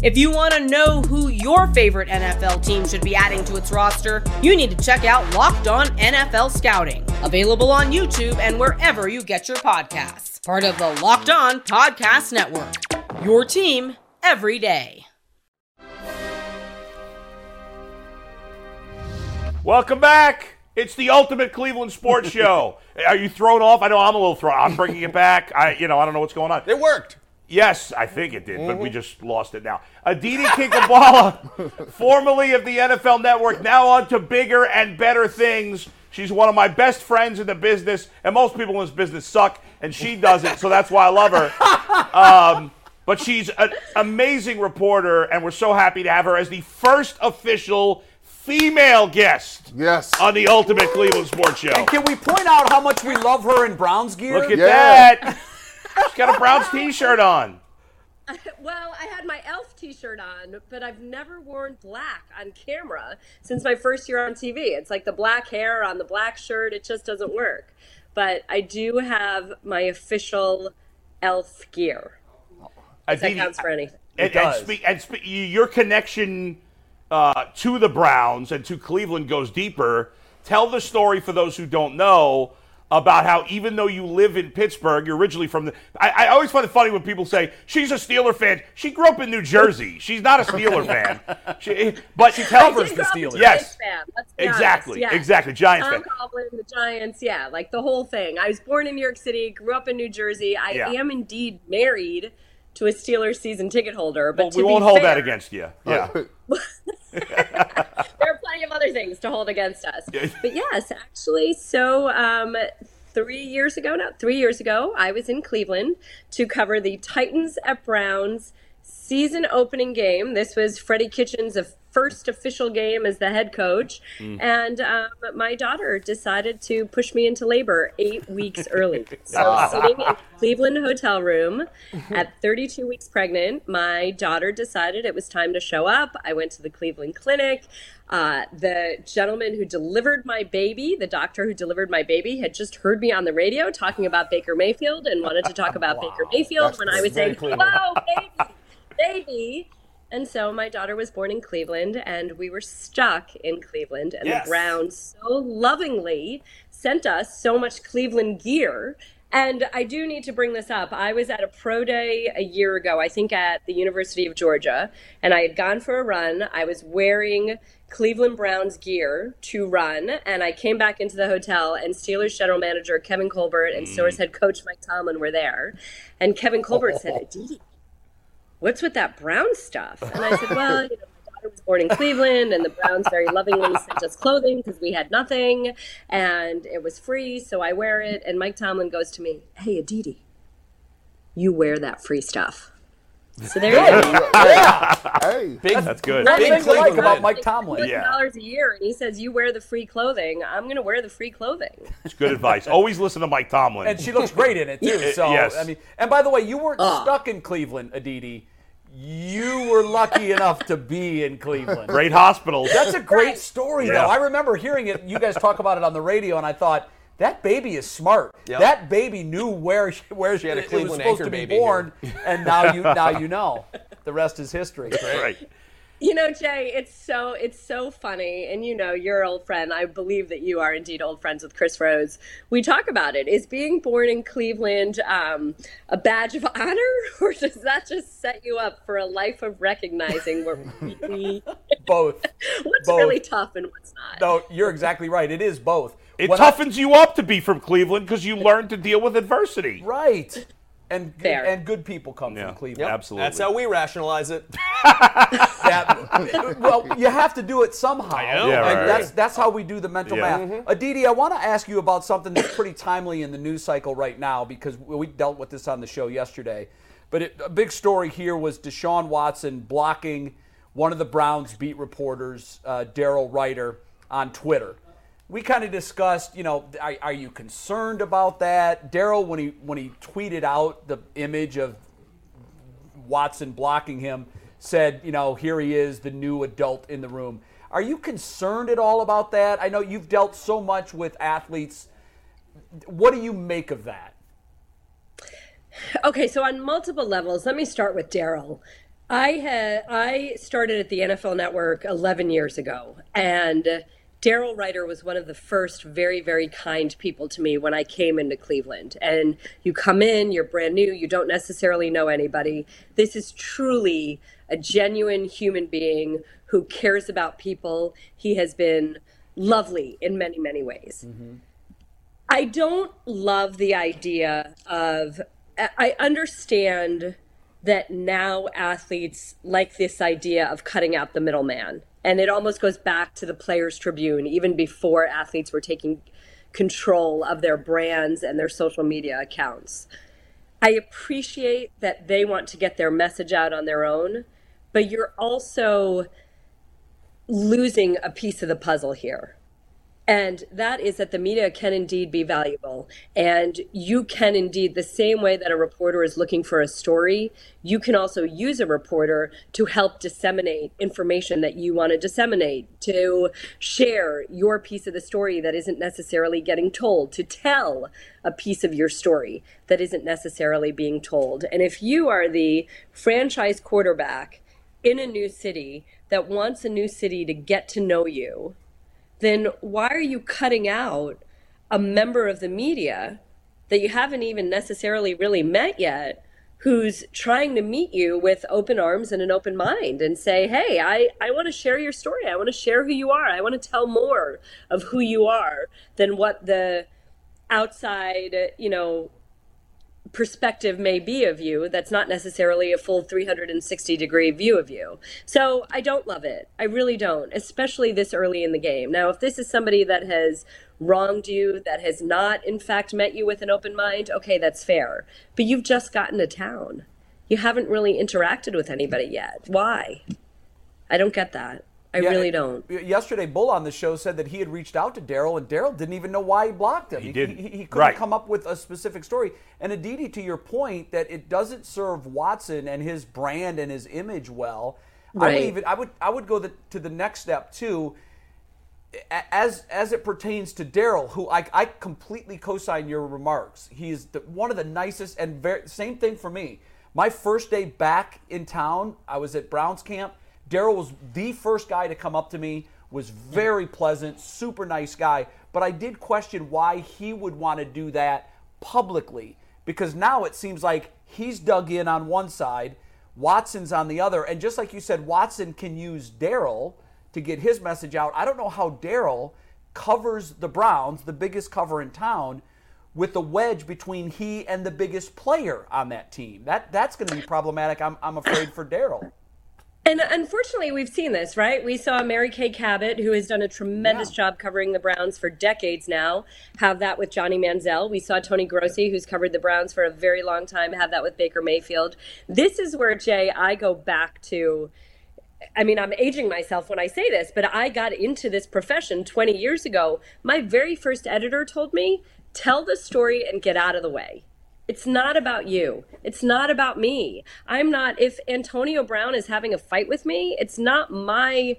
If you want to know who your favorite NFL team should be adding to its roster, you need to check out Locked On NFL Scouting, available on YouTube and wherever you get your podcasts. Part of the Locked On Podcast Network. Your team every day. Welcome back. It's the ultimate Cleveland sports show. Are you thrown off? I know I'm a little thrown. I'm bringing it back. I, you know, I don't know what's going on. It worked. Yes, I think it did, but we just lost it now. Aditi Kinkhabwala, formerly of the NFL Network, now on to bigger and better things. She's one of my best friends in the business, and most people in this business suck, and she doesn't, so that's why I love her. Um, but she's an amazing reporter, and we're so happy to have her as the first official female guest Yes. on the Ultimate Cleveland Sports Show. And can we point out how much we love her in Browns gear? Look at Yeah. that. She's got a Browns t-shirt on. Well, I had my elf T-shirt on, but I've never worn black on camera since my first year on TV. It's like the black hair on the black shirt; it just doesn't work. But I do have my official elf gear. If that Aditi- counts for anything. and, and, does. speak, and spe- your connection uh, to the Browns and to Cleveland goes deeper. Tell the story for those who don't know about how even though you live in Pittsburgh, you're originally from the. I, I always find it funny when people say she's a Steeler fan. She grew up in New Jersey. She's not a Steeler fan. She, but she covers the I did grow up a Steelers. Yes. Fan, let's be Exactly, yeah. exactly. Giants Tom fan. Coughlin, the Giants, yeah, like the whole thing. I was born in New York City, grew up in New Jersey. I Yeah. am indeed married to a Steelers season ticket holder, but Well, we won't hold fair, that against you. Yeah. there are plenty of other things to hold against us. But yes, actually, so um, three years ago, now three years ago, I was in Cleveland to cover the Titans at Browns season opening game. This was Freddie Kitchens' first official game as the head coach, Mm. and um, my daughter decided to push me into labor eight weeks early. So sitting in Cleveland hotel room at 32 weeks pregnant, my daughter decided it was time to show up. I went to the Cleveland Clinic. Uh, the gentleman who delivered my baby, the doctor who delivered my baby, had just heard me on the radio talking about Baker Mayfield and wanted to talk about Baker Mayfield That's when I was saying, Cleveland. "Hello, baby, baby." And so my daughter was born in Cleveland, and we were stuck in Cleveland. And Yes. the Browns so lovingly sent us so much Cleveland gear. And I do need to bring this up. I was at a pro day a year ago, I think at the University of Georgia, and I had gone for a run. I was wearing Cleveland Browns gear to run, and I came back into the hotel, and Steelers general manager Kevin Colbert and mm. Steelers head coach Mike Tomlin were there. And Kevin Colbert said, Aditi, what's with that brown stuff? And I said, well, you know, my daughter was born in Cleveland, and the Browns very lovingly sent us clothing because we had nothing, and it was free, so I wear it. And Mike Tomlin goes to me, hey, Aditi, you wear that free stuff. So there you go. Hey, Big, That's good. One Big thing to like about. Mike Tomlin. Yeah. dollars a year, and he says you wear the free clothing. I'm going to wear the free clothing. It's good advice. Always listen to Mike Tomlin. and she looks great in it too. So Yes. I mean, and by the way, you weren't Ah. stuck in Cleveland, Aditi. You were lucky enough to be in Cleveland. Great hospitals. That's a great story, Yeah. though. I remember hearing it. You guys talk about it on the radio, and I thought that baby is smart. Yep. That baby knew where she, where she, had a it was Cleveland supposed to be baby born, and now you now you know. The rest is history. right. You know, Jay, it's so it's so funny, and you know, your old friend. I believe that you are indeed old friends with Chris Rose. We talk about it. Is being born in Cleveland um, a badge of honor, or does that just set you up for a life of recognizing what really, Both. what's Both. really tough and what's not? No, you're exactly right. It is both. It When I- toughens you up to be from Cleveland because you learn to deal with adversity. right. And good, Fair. and good people come Yeah, from Cleveland. absolutely. That's how we rationalize it. That- well, you have to do it somehow. I know. Yeah, And right. that's that's how we do the mental Yeah. math. Aditi, I want to ask you about something that's pretty timely in the news cycle right now because we dealt with this on the show yesterday. But it, a big story here was Deshaun Watson blocking one of the Browns beat reporters, uh, Daryl Ruiter, on Twitter. We kind of discussed, you know, are, are you concerned about that? Daryl, when he when he tweeted out the image of Watson blocking him, said, you know, here he is, the new adult in the room. Are you concerned at all about that? I know you've dealt so much with athletes. What do you make of that? Okay, so on multiple levels, let me start with Daryl. I had I started at the NFL Network 11 years ago, and Daryl Ruiter was one of the first very, very kind people to me when I came into Cleveland. And you come in, you're brand new, you don't necessarily know anybody. This is truly a genuine human being who cares about people. He has been lovely in many, many ways. Mm-hmm. I don't love the idea of. I I understand that now athletes like this idea of cutting out the middleman. And it almost goes back to the Players Tribune, even before athletes were taking control of their brands and their social media accounts. I appreciate that they want to get their message out on their own, but you're also losing a piece of the puzzle here. And that is that the media can indeed be valuable. And you can indeed, the same way that a reporter is looking for a story, you can also use a reporter to help disseminate information that you want to disseminate, to share your piece of the story that isn't necessarily getting told, to tell a piece of your story that isn't necessarily being told. And if you are the franchise quarterback in a new city that wants a new city to get to know you, then why are you cutting out a member of the media that you haven't even necessarily really met yet who's trying to meet you with open arms and an open mind and say, Hey, I, I want to share your story. I want to share who you are. I want to tell more of who you are than what the outside, you know, perspective may be of you that's not necessarily a full 360 degree view of you. So I don't love it. I really don't, especially this early in the game. Now, if this is somebody that has wronged you, that has not, in fact, met you with an open mind, okay, that's fair. But you've just gotten to town. You haven't really interacted with anybody yet. Why? I don't get that. I Yeah, really don't. Yesterday, Bull on the show said that he had reached out to Daryl, and Daryl didn't even know why he blocked him. He didn't. He, he couldn't Right. come up with a specific story. And Aditi, to your point, that it doesn't serve Watson and his brand and his image well. I would even I would I would go the, to the next step too. As as it pertains to Daryl, who I, I completely co-sign your remarks. He's the, one of the nicest and very same thing for me. My first day back in town, I was at Browns camp. Daryl was the first guy to come up to me. Was very pleasant, super nice guy. But I did question why he would want to do that publicly because now it seems like he's dug in on one side, Watson's on the other, and just like you said, Watson can use Daryl to get his message out. I don't know how Daryl covers the Browns, the biggest cover in town, with the wedge between he and the biggest player on that team. That that's going to be problematic. I'm I'm afraid for Daryl. And unfortunately, we've seen this, right? We saw Mary Kay Cabot, who has done a tremendous job covering the Browns for decades now, have that with Johnny Manziel. We saw Tony Grossi, who's covered the Browns for a very long time, have that with Baker Mayfield. This is where, Jay, I go back to. I mean, I'm aging myself when I say this, but I got into this profession 20 years ago. My very first editor told me, tell the story and get out of the way. It's not about you. It's not about me. I'm not, if Antonio Brown is having a fight with me, it's not my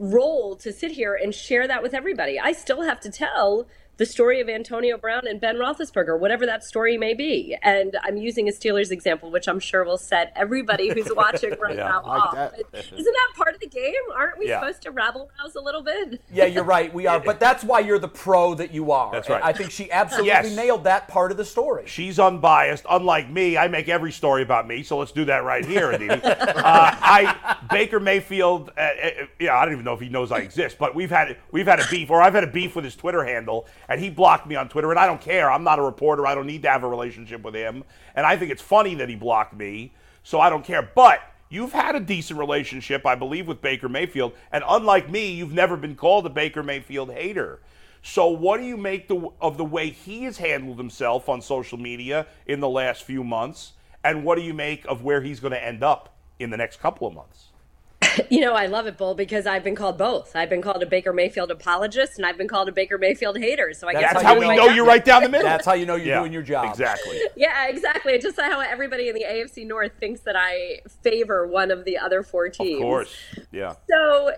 role to sit here and share that with everybody. I still have to tell the story of Antonio Brown and Ben Roethlisberger, whatever that story may be. And I'm using a Steelers example, which I'm sure will set everybody who's watching right Yeah, now like off. that. But Isn't that part of the game? Aren't we Yeah. supposed to rabble rouse a little bit? Yeah, you're right. We are, but that's why you're the pro that you are. That's right. I think she absolutely Yes. nailed that part of the story. She's unbiased, unlike me. I make every story about me, so let's do that right here, Aditi. uh, I Baker Mayfield. Uh, uh, yeah, I don't even know if he knows I exist, but we've had we've had a beef, or I've had a beef with his Twitter handle, and he blocked me on Twitter, and I don't care. I'm not a reporter. I don't need to have a relationship with him, and I think it's funny that he blocked me, so I don't care. But You've had a decent relationship, I believe, with Baker Mayfield, and unlike me, you've never been called a Baker Mayfield hater. So, what do you make the, of the way he has handled himself on social media in the last few months? And what do you make of where he's going to end up in the next couple of months? You know, I love it, Bull, because I've been called both. I've been called a Baker Mayfield apologist, and I've been called a Baker Mayfield hater. So I guess That's That's how do we know job. you're right down the middle. That's how you know you're Yeah, doing your job. Exactly. Yeah, exactly. Just how everybody in the AFC North thinks that I favor one of the other four teams. Of course. Yeah. So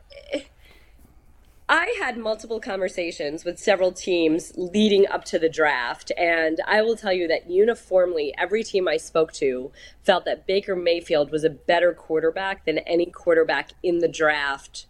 I had multiple conversations with several teams leading up to the draft, and I will tell you that uniformly, every team I spoke to felt that Baker Mayfield was a better quarterback than any quarterback in the draft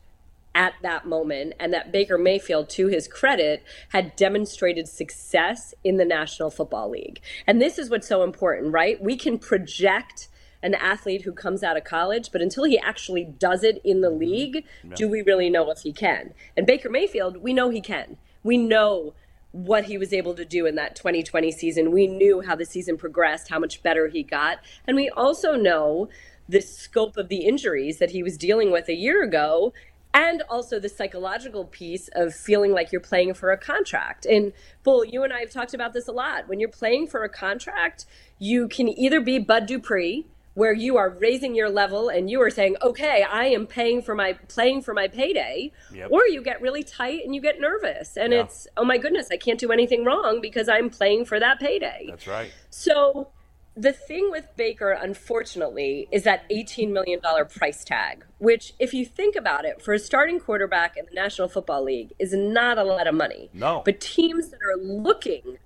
at that moment, and that Baker Mayfield, to his credit, had demonstrated success in the National Football League. And this is what's so important, right? We can project an athlete who comes out of college, but until he actually does it in the mm-hmm. league, do we really know if he can? And Baker Mayfield, we know he can. We know what he was able to do in that 2020 season. We knew how the season progressed, how much better he got. And we also know the scope of the injuries that he was dealing with a year ago and also the psychological piece of feeling like you're playing for a contract. And Bull, you and I have talked about this a lot. When you're playing for a contract, you can either be Bud Dupree, where you are raising your level and you are saying, "Okay, I am paying for my playing for my payday," Yep. or you get really tight and you get nervous, and Yeah. it's, "Oh my goodness, I can't do anything wrong because I'm playing for that payday." That's right. So the thing with Baker, unfortunately, is that $18 million price tag, which, if you think about it, for a starting quarterback in the National Football League, is not a lot of money. No. But teams that are looking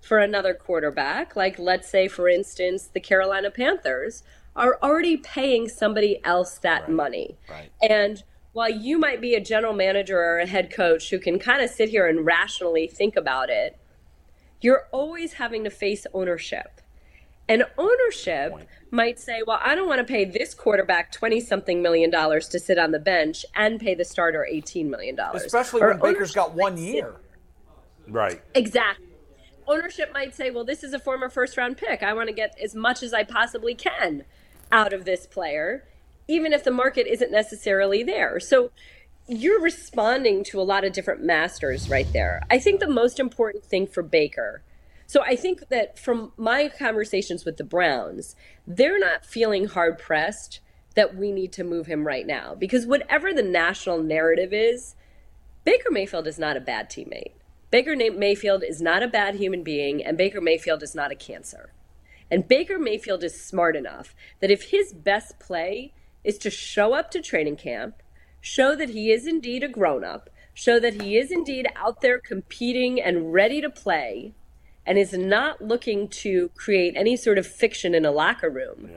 for another quarterback, like let's say, for instance, the Carolina Panthers, are already paying somebody else that money. Right. And while you might be a general manager or a head coach who can kind of sit here and rationally think about it, you're always having to face ownership. And ownership might say, well, I don't want to pay this quarterback 20 something million dollars to sit on the bench and pay the starter 18 million dollars. Especially Or when Baker's got one year. Right. Exactly. Ownership might say, well, this is a former first round pick. I want to get as much as I possibly can out of this player, even if the market isn't necessarily there. So you're responding to a lot of different masters right there. I think the most important thing for Baker. So I think that from my conversations with the Browns, they're not feeling hard pressed that we need to move him right now because whatever the national narrative is, Baker Mayfield is not a bad teammate. Baker Mayfield is not a bad human being, and Baker Mayfield is not a cancer. And Baker Mayfield is smart enough that if his best play is to show up to training camp, show that he is indeed a grown up, show that he is indeed out there competing and ready to play, and is not looking to create any sort of fiction in a locker room,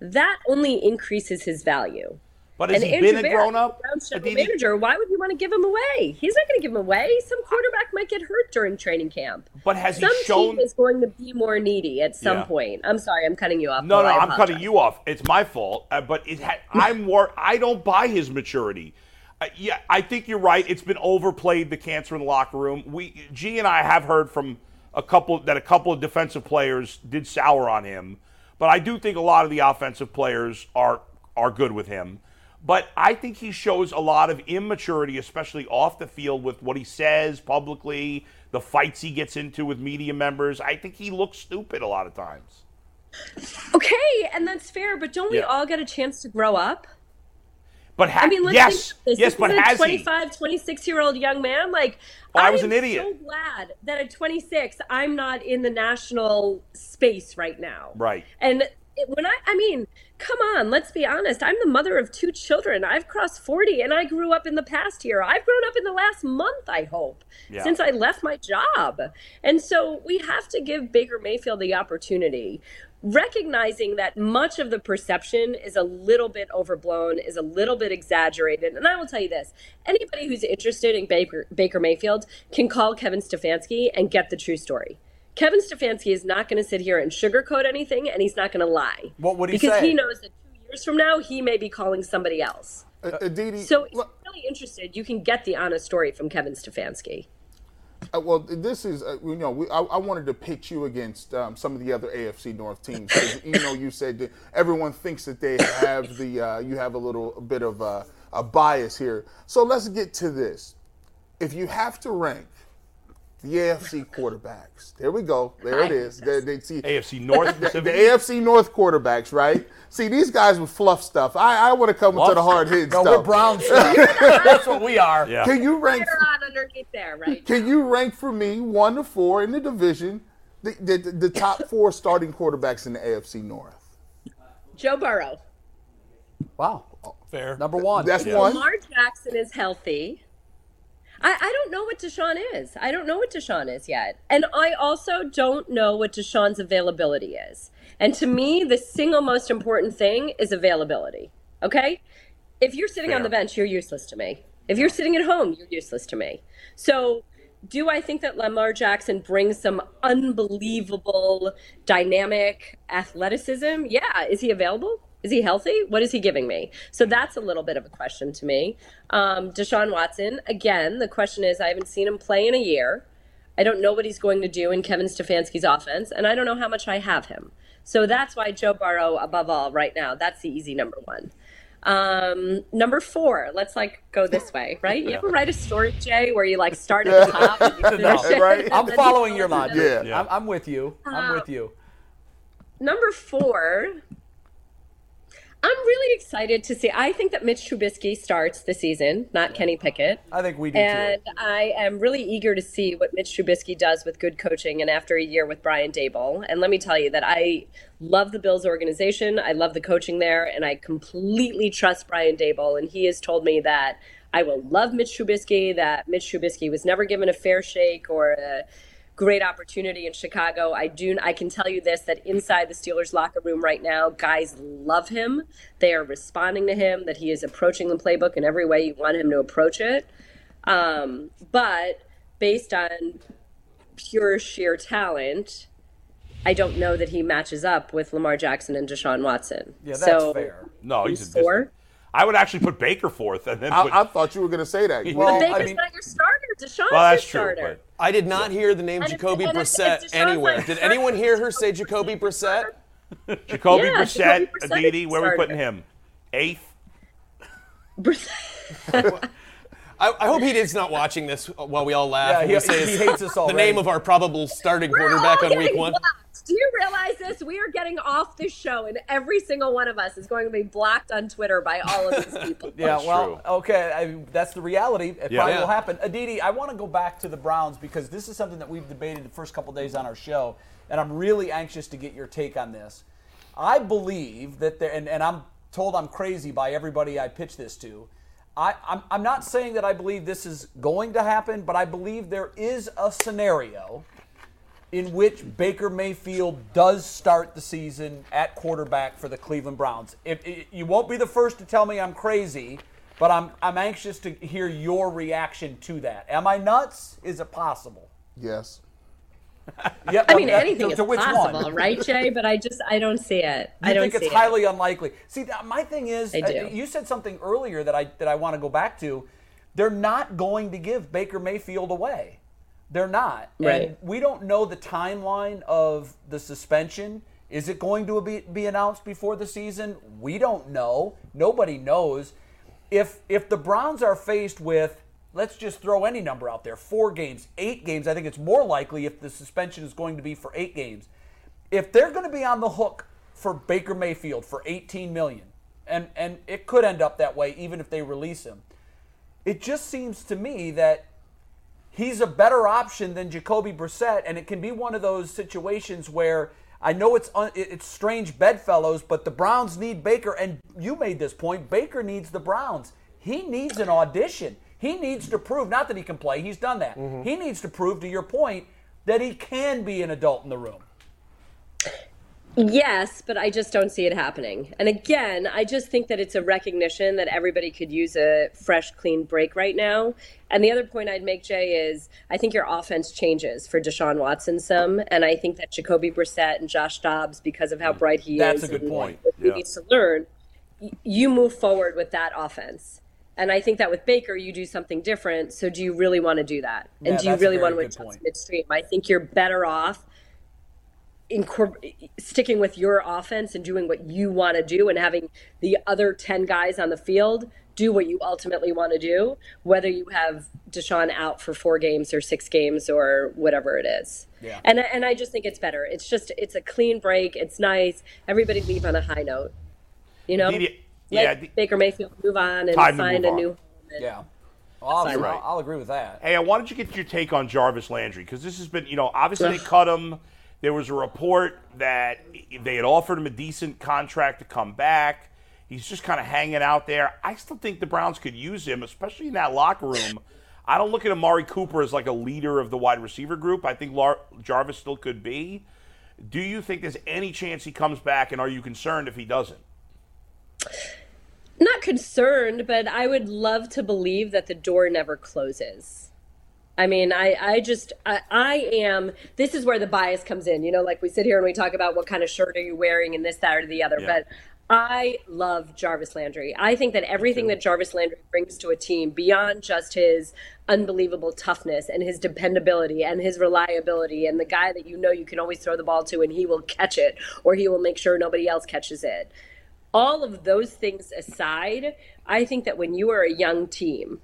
that only increases his value. But has And he Andrew been a grown up? Browns general Aditi? manager, why would you want to give him away? He's not going to give him away. Some quarterback might get hurt during training camp. But has he Some shown- team is going to be more needy at some Yeah. point. I'm sorry, I'm cutting you off. No, no, I I'm apologize. cutting you off. It's my fault. Uh, but it ha- I'm more. I don't buy his maturity. Uh, yeah, I think you're right. It's been overplayed. The cancer in the locker room. We G and I have heard from a couple that a couple of defensive players did sour on him, but I do think a lot of the offensive players are are good with him. But I think he shows a lot of immaturity, especially off the field with what he says publicly, the fights he gets into with media members. I think he looks stupid a lot of times. Okay, and that's fair, but don't we all get a chance to grow up? But ha- I mean, let's yes, this. yes, This but a has he? 25, 26 year old young man. Like, Oh, I was an idiot. so glad that at 26, I'm not in the national space right now. Right. And it, when I, I mean, come on, let's be honest. I'm the mother of two children. I've crossed 40 and I grew up in the past year. I've grown up in the last month, I hope, Yeah. since I left my job. And so we have to give Baker Mayfield the opportunity, recognizing that much of the perception is a little bit overblown, is a little bit exaggerated. And I will tell you this anybody who's interested in Baker, Baker Mayfield can call Kevin Stefanski and get the true story. Kevin Stefanski is not going to sit here and sugarcoat anything, and he's not going to lie. What would he because say? he knows that two years from now, he may be calling somebody else. Uh, Aditi, So if you're really interested, you can get the honest story from Kevin Stefanski. Uh, well, this is uh, you know we, I, I wanted to pitch you against um, some of the other AFC North teams. you know, you said that everyone thinks that they have the uh, you have a little bit of a, a bias here. So let's get to this. If you have to rank the AFC quarterbacks, there we go. There it is. They, they see AFC North the, the? AFC North quarterbacks, right? See these guys with fluff stuff. I, I want to come into the hard hitting No, stuff. we're Brown stuff. That's what we are. Yeah. Can you rank? They're underneath there, right? Can you rank for me one to four in the division, the, the, the top four starting quarterbacks in the AFC North? Joe Burrow. Wow. Fair. Number one. That's one. Lamar Jackson is healthy. I, I don't know what Deshaun is. I don't know what Deshaun is yet. And I also don't know what Deshaun's availability is. And to me, the single most important thing is availability. Okay? If you're sitting on the bench, you're useless to me. If you're sitting at home, you're useless to me. So, do I think that Lamar Jackson brings some unbelievable dynamic athleticism? Yeah. Is he available? Is he healthy? What is he giving me? So that's a little bit of a question to me. Um, Deshaun Watson, again, the question is I haven't seen him play in a year. I don't know what he's going to do in Kevin Stefanski's offense, and I don't know how much I have him. So that's why Joe Burrow, above all, right now, that's the easy number one. Um, number four, let's like go this way, right? You ever write a story, Jay, where you like start at the top and you finish it, right? I'm then you following your to logic. yeah. I'm, I'm with you. I'm with you. Number four, I'm really excited to see. I think that Mitch Trubisky starts the season, not Kenny Pickett. I think we do And I am really eager to see what Mitch Trubisky does with good coaching and after a year with Brian Daboll. And let me tell you that I love the Bills organization. I love the coaching there, and I completely trust Brian Daboll. And he has told me that I will love Mitch Trubisky, that Mitch Trubisky was never given a fair shake or a great opportunity in Chicago. I do I can tell you this that inside the Steelers locker room right now, guys love him. They are responding to him that he is approaching the playbook in every way you want him to approach it. Um, but based on pure sheer talent, I don't know that he matches up with Lamar Jackson and Deshaun Watson. Yeah, that's so, fair. No, he's a four. I would actually put Baker fourth, and then put, I, I thought you were going to say that. Well, but I Baker's mean- not your starter. Deshaun's well, that's your true. starter. But I did not hear the name And Jacoby and if- if Brissett anywhere. like Did anyone hear her say Jacoby Brissett? Jacoby Yeah, Brissett, Jacoby Brissett Aditi, where are we putting him? Eighth. I, I hope he is not watching this while we all laugh. Yeah, when he- we he hates us all. The name of our probable starting We're quarterback on week one. blocked. Do you realize this? We are getting off this show, and every single one of us is going to be blocked on Twitter by all of these people. Yeah, That's well, true. okay, I, that's the reality. It Yeah. probably Yeah. will happen. Aditi, I want to go back to the Browns because this is something that we've debated the first couple days on our show, and I'm really anxious to get your take on this. I believe that there, and, and I'm told I'm crazy by everybody I pitch this to. I, I'm, I'm not saying that I believe this is going to happen, but I believe there is a scenario in which Baker Mayfield does start the season at quarterback for the Cleveland Browns. If, if- you won't be the first to tell me I'm crazy, but I'm I'm anxious to hear your reaction to that. Am I nuts? Is it possible? Yes. Yep. I mean, anything to, is to possible, one? right, Jay? But I just I don't see it. You I don't think it's it. highly unlikely. See, my thing is, I uh, you said something earlier that I that I want to go back to. They're not going to give Baker Mayfield away. They're not. Right. And we don't know the timeline of the suspension. Is it going to be, be announced before the season? We don't know. Nobody knows. If if the Browns are faced with let's just throw any number out there, 4 games, 8 games, I think it's more likely if the suspension is going to be for 8 games. If they're going to be on the hook for Baker Mayfield for 18 million, and and it could end up that way even if they release him. It just seems to me that he's a better option than Jacoby Brissett, and it can be one of those situations where I know it's it's strange bedfellows, but the Browns need Baker, and you made this point. Baker needs the Browns. He needs an audition. He needs to prove not that he can play. He's done that. Mm-hmm. He needs to prove, to your point, that he can be an adult in the room. Yes, but I just don't see it happening. And again, I just think that it's a recognition that everybody could use a fresh, clean break right now. And the other point I'd make, Jay, is I think your offense changes for Deshaun Watson some. And I think that Jacoby Brissett and Josh Dobbs, because of how mm. bright he That's is, a good and point. what he Yeah. needs to learn, you move forward with that offense. And I think that with Baker, you do something different. So do you really want to do that? And Yeah, do you really want to good adjust point. midstream? I think you're better off incorpor- sticking with your offense and doing what you want to do and having the other 10 guys on the field do what you ultimately want to do, whether you have Deshaun out for four games or six games or whatever it is. Yeah. And, and I just think it's better. It's just, it's a clean break. It's nice. Everybody leave on a high note. You know? Didi- Let yeah, the- Baker Mayfield move on and Time find a on. new Yeah. Well, I'll, right. I'll, I'll agree with that. Hey, I wanted to get your take on Jarvis Landry because this has been, you know, obviously they cut him. There was a report that they had offered him a decent contract to come back. He's just kind of hanging out there. I still think the Browns could use him, especially in that locker room. I don't look at Amari Cooper as like a leader of the wide receiver group. I think Lar- Jarvis still could be. Do you think there's any chance he comes back, and are you concerned if he doesn't? Not concerned, but I would love to believe that the door never closes. I mean, I, I just, I, I am, this is where the bias comes in. You know, like we sit here and we talk about what kind of shirt are you wearing and this, that, or the other. Yeah. But I love Jarvis Landry. I think that everything that Jarvis Landry brings to a team, beyond just his unbelievable toughness and his dependability and his reliability, and the guy that you know you can always throw the ball to and he will catch it or he will make sure nobody else catches it all of those things aside, I think that when you are a young team,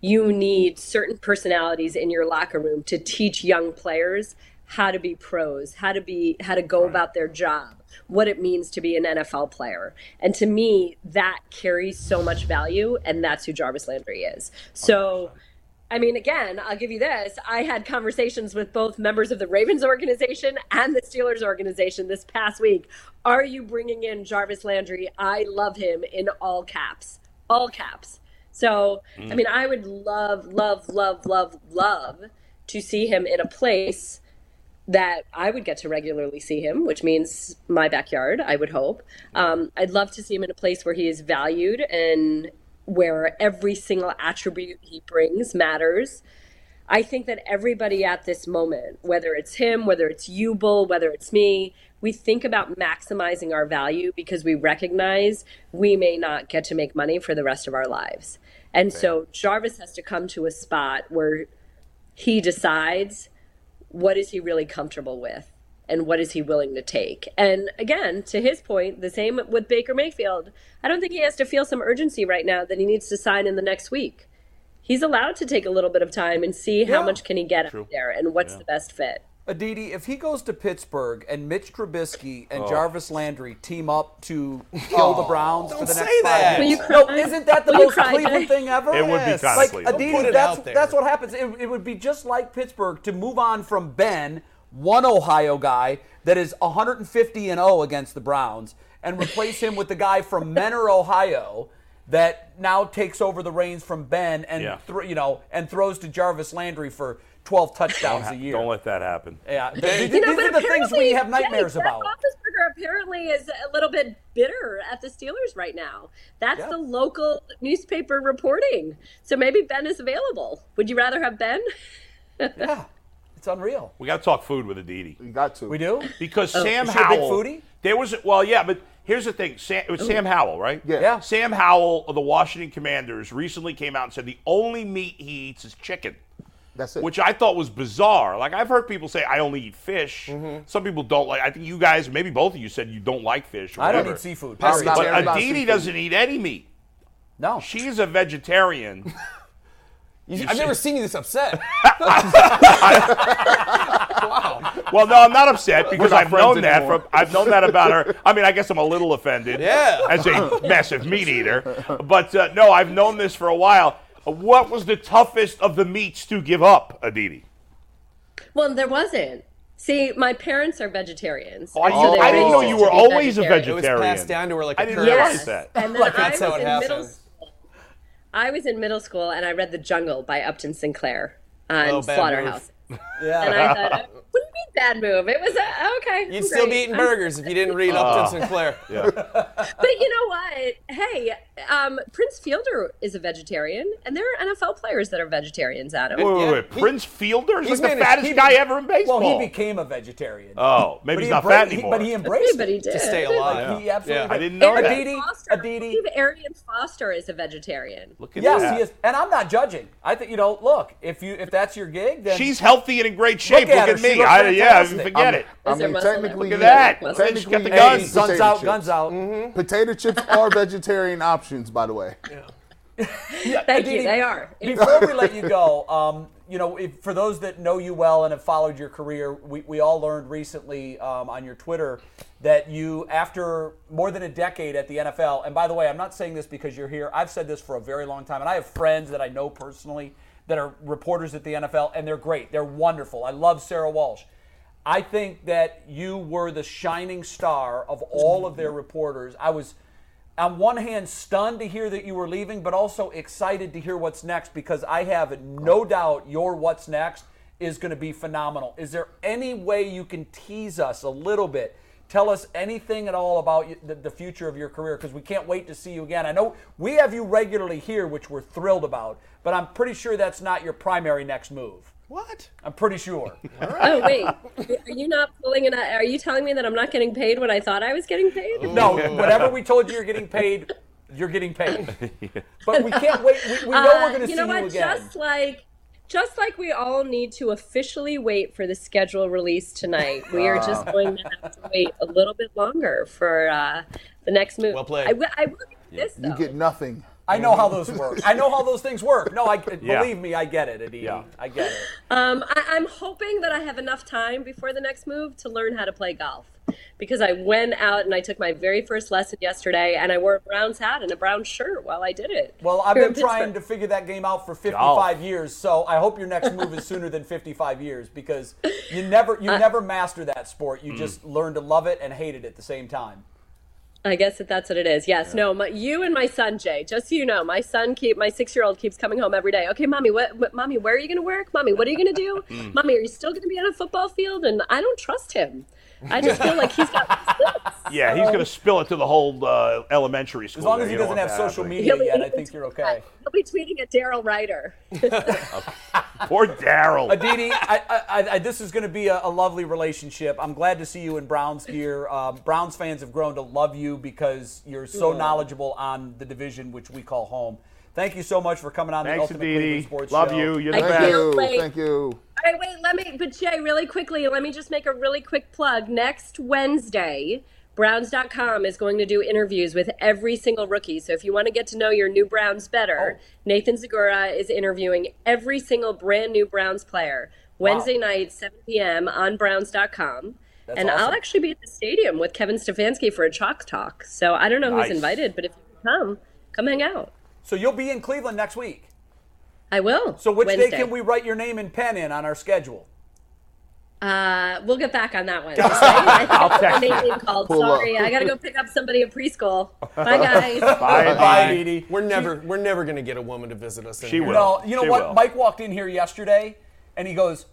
you need certain personalities in your locker room to teach young players how to be pros, how to be how to go about their job, what it means to be an NFL player. And to me, that carries so much value and that's who Jarvis Landry is. So I mean, again, I'll give you this. I had conversations with both members of the Ravens organization and the Steelers organization this past week. Are you bringing in Jarvis Landry? I love him in all caps, all caps. So, I mean, I would love, love, love, love, love to see him in a place that I would get to regularly see him, which means my backyard, I would hope. Um, I'd love to see him in a place where he is valued and where every single attribute he brings matters. I think that everybody at this moment, whether it's him, whether it's you, Bull, whether it's me, we think about maximizing our value because we recognize we may not get to make money for the rest of our lives. And so Jarvis has to come to a spot where he decides what is he really comfortable with and what is he willing to take. And again, to his point, the same with Baker Mayfield. I don't think he has to feel some urgency right now that he needs to sign in the next week. He's allowed to take a little bit of time and see how much can he get out there and what's the best fit. Aditi, if he goes to Pittsburgh and Mitch Trubisky and Oh. Jarvis Landry team up to kill oh. the Browns for Don't the next say five that. Will you years, cry? no, isn't that the Will most cry, Cleveland thing ever? It would be Yes. kind like of Cleveland. Aditi, Put it that's out there. that's what happens. It, it would be just like Pittsburgh to move on from Ben, one Ohio guy that is 150 and 0 against the Browns, and replace him with the guy from Mentor, Ohio. That now takes over the reins from Ben and Yeah. thro- you know and throws to Jarvis Landry for 12 touchdowns a year. Don't let that happen. Yeah, th- th- You know, these are the things we have nightmares Jay, about. Ben Roethlisberger apparently is a little bit bitter at the Steelers right now. That's Yeah. the local newspaper reporting. So maybe Ben is available. Would you rather have Ben? Yeah, it's unreal. We got to talk food with Aditi. We got to. We do. Because Sam Is she a big Howell, foodie? there was well, yeah, but here's the thing: Sam, it was Sam Howell, right? Yeah. Yeah. Sam Howell of the Washington Commanders recently came out and said the only meat he eats is chicken, That's it. which I thought was bizarre. Like I've heard people say I only eat fish. Mm-hmm. Some people don't like. I think you guys, maybe both of you, said you don't like fish. Or I don't eat seafood. That's But Very not Aditi seafood. doesn't eat any meat. No, She's a vegetarian. You- I've never seen you this upset. wow. Well, no, I'm not upset because I've friends known that anymore. from I've known that about her. I mean, I guess I'm a little offended. Yeah. As a massive meat eater, but uh, no, I've known this for a while. What was the toughest of the meats to give up, Aditi? Well, there wasn't. See, my parents are vegetarians. Oh, I, so I didn't know you were to be always a vegetarian. It was passed down to her like I a didn't curse. realize Yes. that. And then Like, I that's was how it in happens. school. I was in middle school and I read The Jungle by Upton Sinclair on Oh, Slaughterhouse. yeah. And I thought, what do you mean bad move? It was a, okay. You'd I'm still be great. eating I'm- burgers if you didn't read Upton Sinclair. But you know what? Hey, um, Prince Fielder is a vegetarian, and there are NFL players that are vegetarians, Adam. Wait, wait, Yeah. wait. Prince Fielder's he's like the fattest he- guy ever in baseball. Well, he became a vegetarian. Oh, maybe he's he not embra- fat he- anymore. but he embraced Everybody it. did. To stay alive. Like, he absolutely. Yeah. I did. didn't know that. Aditi, Foster, I Aditi. believe Arian Foster is a vegetarian. Look at Yes, that. he is, and I'm not judging. I think you know. Look, if you if that's your gig, then She's healthy and in great shape. Look Look at at, her. She me. I, yeah, fantastic. forget it. I mean, technically, there? Look at yeah. that. She's got the Technically, hey, guns. guns out, chips. guns out. Mm-hmm. Potato chips are vegetarian options, by the way. Yeah. Thank you. They are. Before we let you go, um, you know, if, for those that know you well and have followed your career, we, we all learned recently um, on your Twitter that you, after more than a decade at the NFL, and by the way, I'm not saying this because you're here. I've said this for a very long time, and I have friends that I know personally that are reporters at the NFL, and they're great. They're wonderful. I love Sara Walsh. I think that you were the shining star of all of their reporters. I was, on one hand, stunned to hear that you were leaving, but also excited to hear what's next because I have no doubt your what's next is going to be phenomenal. Is there any way you can tease us a little bit? Tell us anything at all about the, the future of your career because we can't wait to see you again. I know we have you regularly here, which we're thrilled about, but I'm pretty sure that's not your primary next move. What? I'm pretty sure. Oh wait, are you not pulling it? Are you telling me that I'm not getting paid what I thought I was getting paid? No, whatever we told you you're getting paid, you're getting paid. But we can't wait. We, we know Uh, we're going to see you know what? you again. Just like, just like we all need to officially wait for the schedule release tonight, we are just going to have to wait a little bit longer for uh, the next move. Well played. I, will- I will get this though. You get nothing. I know how those work. I know how those things work. No, I Yeah. believe me, I get it, Aditi. Yeah. I get it. Um, I, I'm hoping that I have enough time before the next move to learn how to play golf. Because I went out and I took my very first lesson yesterday, and I wore a Browns hat and a brown shirt while I did it. Well, I've been trying to figure that game out for 55 years, so I hope your next move is sooner than 55 years because you never you never master that sport. You hmm. just learn to love it and hate it at the same time. I guess that that's what it is. Yes. No. My, you and my son Jay. Just so you know, my son keep my six year old keeps coming home every day. Okay, mommy, what, what? Mommy, where are you going to work? Mommy, what are you going to do? Hmm. mommy, are you still going to be on a football field? And I don't trust him. I just feel like he's got. Yeah, he's going to spill it to the whole uh, elementary school. As long there. as he You doesn't have social happening. media He'll be- yet, I think you're okay. He'll be tweeting at Daryl Ruiter. Poor Daryl. Aditi, I, I, I, this is going to be a, a lovely relationship. I'm glad to see you in Browns gear. Um, Browns fans have grown to love you because you're so Yeah. knowledgeable on the division which we call home. Thank you so much for coming on the Ultimate Cleveland Aditi. Sports Love Show. you. You're the I best. Thank can't you. wait. Thank you. All right, wait, let me, but Jay, really quickly, let me just make a really quick plug. Next Wednesday, Browns.com is going to do interviews with every single rookie. So if you want to get to know your new Browns better, Oh. Nathan Zegura is interviewing every single brand new Browns player Wednesday night, 7 p.m. on Browns.com. That's and I'll actually be at the stadium with Kevin Stefanski for a chalk talk. So I don't know Nice. who's invited, but if you come, come hang out. So you'll be in Cleveland next week. I will. So which Wednesday. day can we write your name and pen in on our schedule? Uh, we'll get back on that one. I I'll think text my you. called. Pull up. Sorry, I gotta go pick up somebody at preschool. Bye, guys. Bye, Bye, bye. Aditi. We're never we're never gonna get a woman to visit us. In She here. will. No, you know She what? will. Mike walked in here yesterday, and he goes,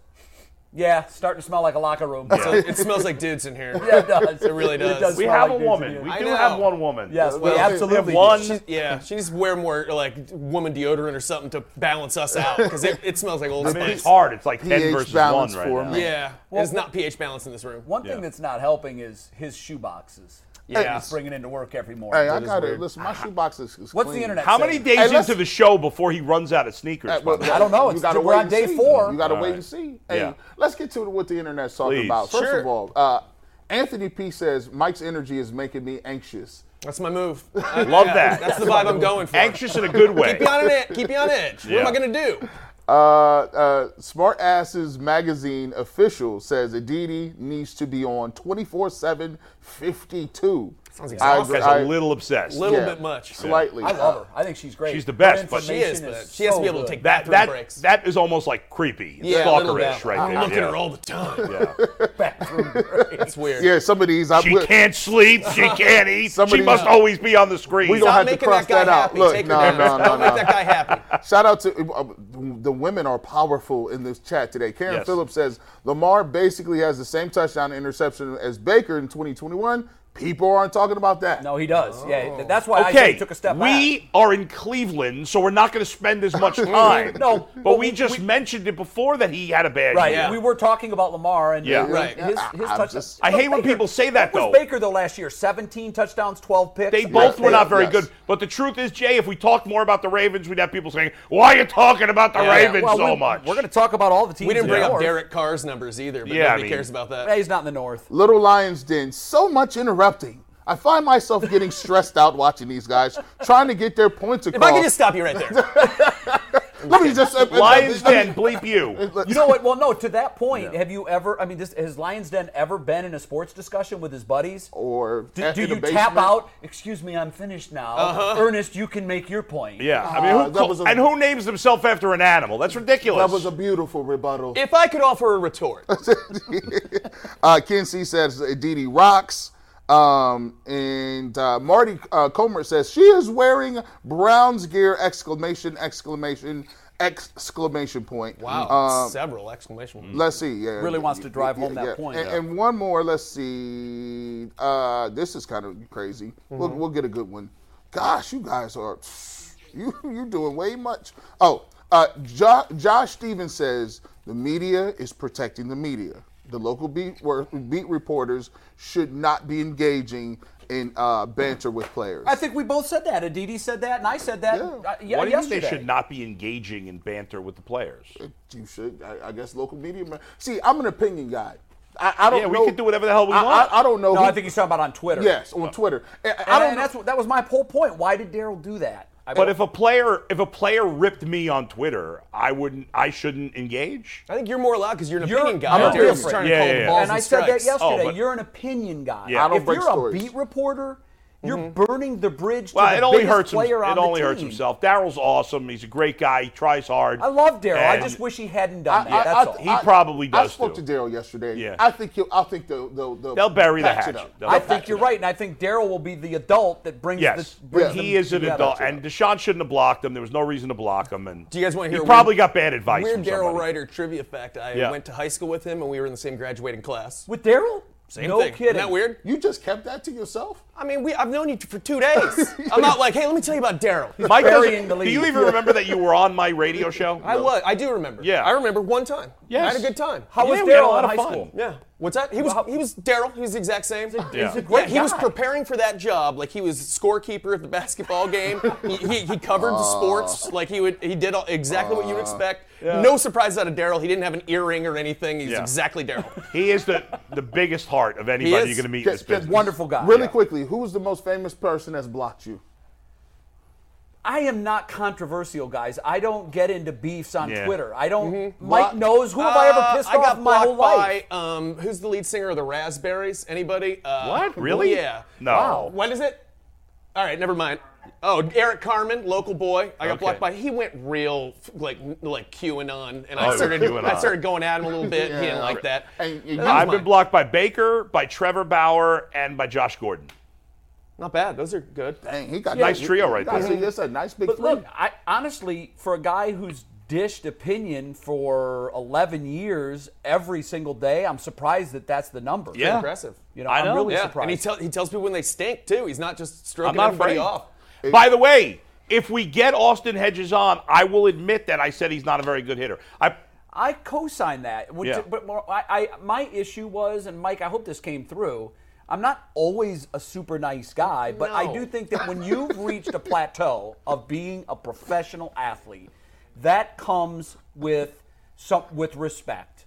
"Yeah, starting to smell like a locker room." So it smells like dudes in here. yeah, it does. It really does. We have like a woman. We do have one woman. Yes, we Well, absolutely we have one. do. She's, yeah, she needs to wear more like woman deodorant or something to balance us out because it, it smells like Old I mean, Spice. it's hard. It's like 10 pH versus 1 balance right for now. me. Yeah, Well, it's not pH balance in this room. One thing Yeah. that's not helping is his shoe boxes. Yeah. He's bringing into work every morning. Hey, I got to listen. My shoebox is, is What's clean. the internet? How saying? many days Hey, into the show before he runs out of sneakers? By well. I don't know. You It's- gotta we're wait on day see. four. You got to wait right. and see. Hey, Yeah. let's get to what the internet's talking Please. about. First Sure. of all, uh, Anthony P says Mike's energy is making me anxious. That's my move. I, Love that. That's the vibe I'm going for. Anxious in a good way. Keep you on edge. Keep you on edge. What am I gonna do? Uh, uh, Smart Asses Magazine official says Aditi needs to be on 24 7 52. Sounds I exhausting. agree- Guy's I- a little obsessed. A little Yeah. bit much. Slightly. I love her. I think she's great. She's the best, but- She is, information but she has to be able to take That bathroom that breaks. that is almost like creepy. yeah, a stalkerish bit. right I'm there. looking yeah. at her all the time. Yeah. bathroom break. It's weird. Yeah, some of these. I, She can't sleep. She can't eat. Some of She these- must always be on the screen. We don't have to cross that guy that out. happy. Look, Take her no, no, no, Don't no. make that guy happy. Shout out to uh, the women are powerful in this chat today. Karen Phillips says Lamar basically has the same touchdown interception as Baker in 2021. People aren't talking about that. No, he does. Yeah, that's why I Okay, he took a step back. we back. are in Cleveland, so we're not going to spend as much time. No, but, but we, we- just we- mentioned it before that he had a bad Right. year. Yeah. We were talking about Lamar and Yeah. Right. his, I- his I'm touchdowns. just- I hate when people say that, What though. was Baker though last year? 17 touchdowns, 12 picks. They both were Yeah, not very yes. good. But the truth is, Jay, if we talked more about the Ravens, we'd have people saying, "Why are you talking about the Yeah. Ravens well, so we, much?" We're going to talk about all the teams. We didn't in bring the up North. Derek Carr's numbers either, but Yeah, I nobody mean- cares about Yeah, that. he's not in the North. Little Lions Den, so much interrupting. I find myself getting stressed out watching these guys trying to get their points across. If. I could just stop you right there. Let me just Lions Den, bleep you. You know what? Well, no. To that point, have you ever? I mean, this, has Lions Den ever been in a sports discussion with his buddies? Or Do, do in the you tap out? Excuse me, I'm finished now. Ernest, you can make your point. Yeah, I mean, Uh, who that was a- and who names himself after an animal? That's ridiculous. That was a beautiful rebuttal. if I could offer a retort, Uh, Ken C says Aditi rocks. Um, and uh, Marty uh, Comer says she is wearing Browns gear! Exclamation! Exclamation! Exclamation point! wow, Um, several exclamation points. let's see. Yeah, Really wants to drive home that point. And, and one more. Let's see. Uh, this is kind of crazy. We'll, we'll get a good one. Gosh, you guys are you you doing way much. Oh, uh, jo- Josh Stevens says the media is protecting the media. The local beat wor- beat reporters should not be engaging in uh, banter with players. I think we both said that. Aditi said that, and I said that. Yeah. uh, yeah, what do you mean they should not be engaging in banter with the players? you should. I, I guess local media. See, I'm an opinion guy. I, I don't Yeah, we know. can do whatever the hell we I, want. I, I don't know. No, who- I think he's talking about on Twitter. Yes, on Twitter. And And, I don't and know. that's that was my whole point. Why did Daryl do that? I But if a player if a player ripped me on Twitter, I wouldn't I shouldn't engage. I think you're more allowed because you're an You're- opinion guy. I'm Daryl's different. trying to Yeah, call yeah, the yeah. balls and I said that yesterday. Oh, but- you're an opinion guy. Yeah. I don't if break you're a beat reporter, you're mm-hmm. burning the bridge to Well, the it only hurts him. player on It the only hurts himself. Daryl's awesome. He's a great guy. He tries hard. I love Daryl. I just wish he hadn't done I- that. I- That's I- all. He probably does. I spoke too. to Daryl yesterday. Yeah. I think he'll. I think they'll. They'll, they'll, They'll bury the patch it hatchet. up. They'll I think you're right, and I think Daryl will be the adult that brings Yes, the brings he is an adult, and Deshaun shouldn't have blocked him. There was no reason to block him. And Do you guys want to hear? He probably got bad advice. Weird from Daryl somebody. Ruiter trivia fact. I went to high school with him, and we were in the same graduating class. With Daryl? Same No thing. kidding. Isn't that weird? You just kept that to yourself? I mean, we, I've known you for two days. I'm not like, hey, let me tell you about Daryl. Mike, burying doesn't- the do you even remember that you were on my radio show? I was. I do remember. Yeah. I remember one time. Yes. I had a good time. How was Yeah, we had a Daryl in high fun. school? Yeah. What's that? He was. Well, he was Daryl. He was the exact same. Yeah. He's a great yeah, he was preparing for that job. Like he was scorekeeper at the basketball game. he, he, he covered the sports. Uh. Like he would. He did all, exactly what you'd uh. expect. No surprise out of Daryl. He didn't have an earring or anything. He's Yeah. exactly Daryl. He is the, the biggest heart of anybody is. you're going to meet in this Just- just business. Wonderful guy. Really quickly, who's the most famous person that's blocked you? I am not controversial, guys. I don't get into beefs on Yeah. Twitter. I don't. Mm-hmm. Mike knows who have I ever Uh, pissed I got off in my whole blocked life. by um, who's the lead singer of the Raspberries? Anybody? Uh, What? Really? Yeah. No. Wow. When is it? All right, never mind. Oh, Eric Carmen, local boy. I got Okay. blocked by. He went real like like QAnon, and Oh, I started QAnon. I started going at him a little bit. He didn't like that. And you- That was I've been blocked by Baker, by Trevor Bauer, and by Josh Gordon. Not bad. Those are good. Dang, he got Nice trio right I there. see this a nice big But three. look, I honestly, for a guy who's dished opinion for 11 years every single day, I'm surprised that that's the number. Yeah. Impressive. You know, I I'm know. really Yeah, surprised. and he, tell, he tells people when they stink too. He's not just I'm stroking not everybody afraid. off. By the way, if we get Austin Hedges on, I will admit that I said he's not a very good hitter. I I co-sign that. Which, Yeah. But more- I, I, my issue was, and Mike, I hope this came through. I'm not always a super nice guy, but I do think that when you've reached a plateau of being a professional athlete, that comes with some with respect.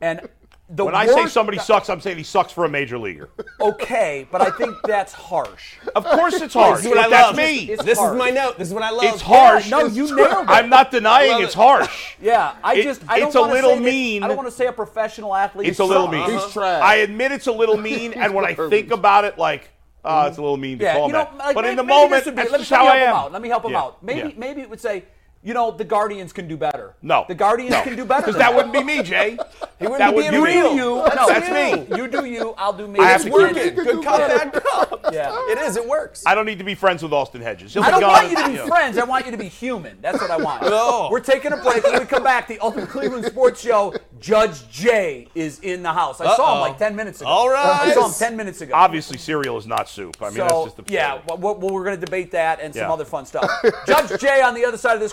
And the when I say worst- somebody sucks, I'm saying he sucks for a major leaguer. okay, but I think that's harsh. Of course it's harsh. This is what I That's love. me. It's This harsh. is my note. This is what I love. It's harsh. no, you nailed it. I'm not denying love it's harsh. Yeah, I It- just I don't it's a wanna little say that- I don't want to say a professional athlete. It's a little sucks. mean. He's trash. I admit it's a little mean, and when I think about it, like, oh, it's a little mean to Yeah, call you know, him like, that. But may- in the moment, be- that's let me just how I help him am. out. Let me help him out. Maybe maybe it would say, you know, the Guardians can do better. No. the Guardians No. can do better. Because that wouldn't be me, Jay. He wouldn't that be would be You real. do you. That's no, That's me. You do you. I'll do me. I have It's working. Good cop, bad cop. Yeah. It is. It works. I don't need to be friends with Austin Hedges. He'll I don't want you to be know. friends. I want you to be human. That's what I want. No. We're taking a break. When we come back, the Ultimate Cleveland Sports Show, Judge Jay is in the house. I saw him like 10 minutes ago. All right. I saw him 10 minutes ago. Obviously, cereal is not soup. I mean, that's just the yeah, well, well, we're going to debate that and some Yeah. other fun stuff. Judge Jay on the other side of this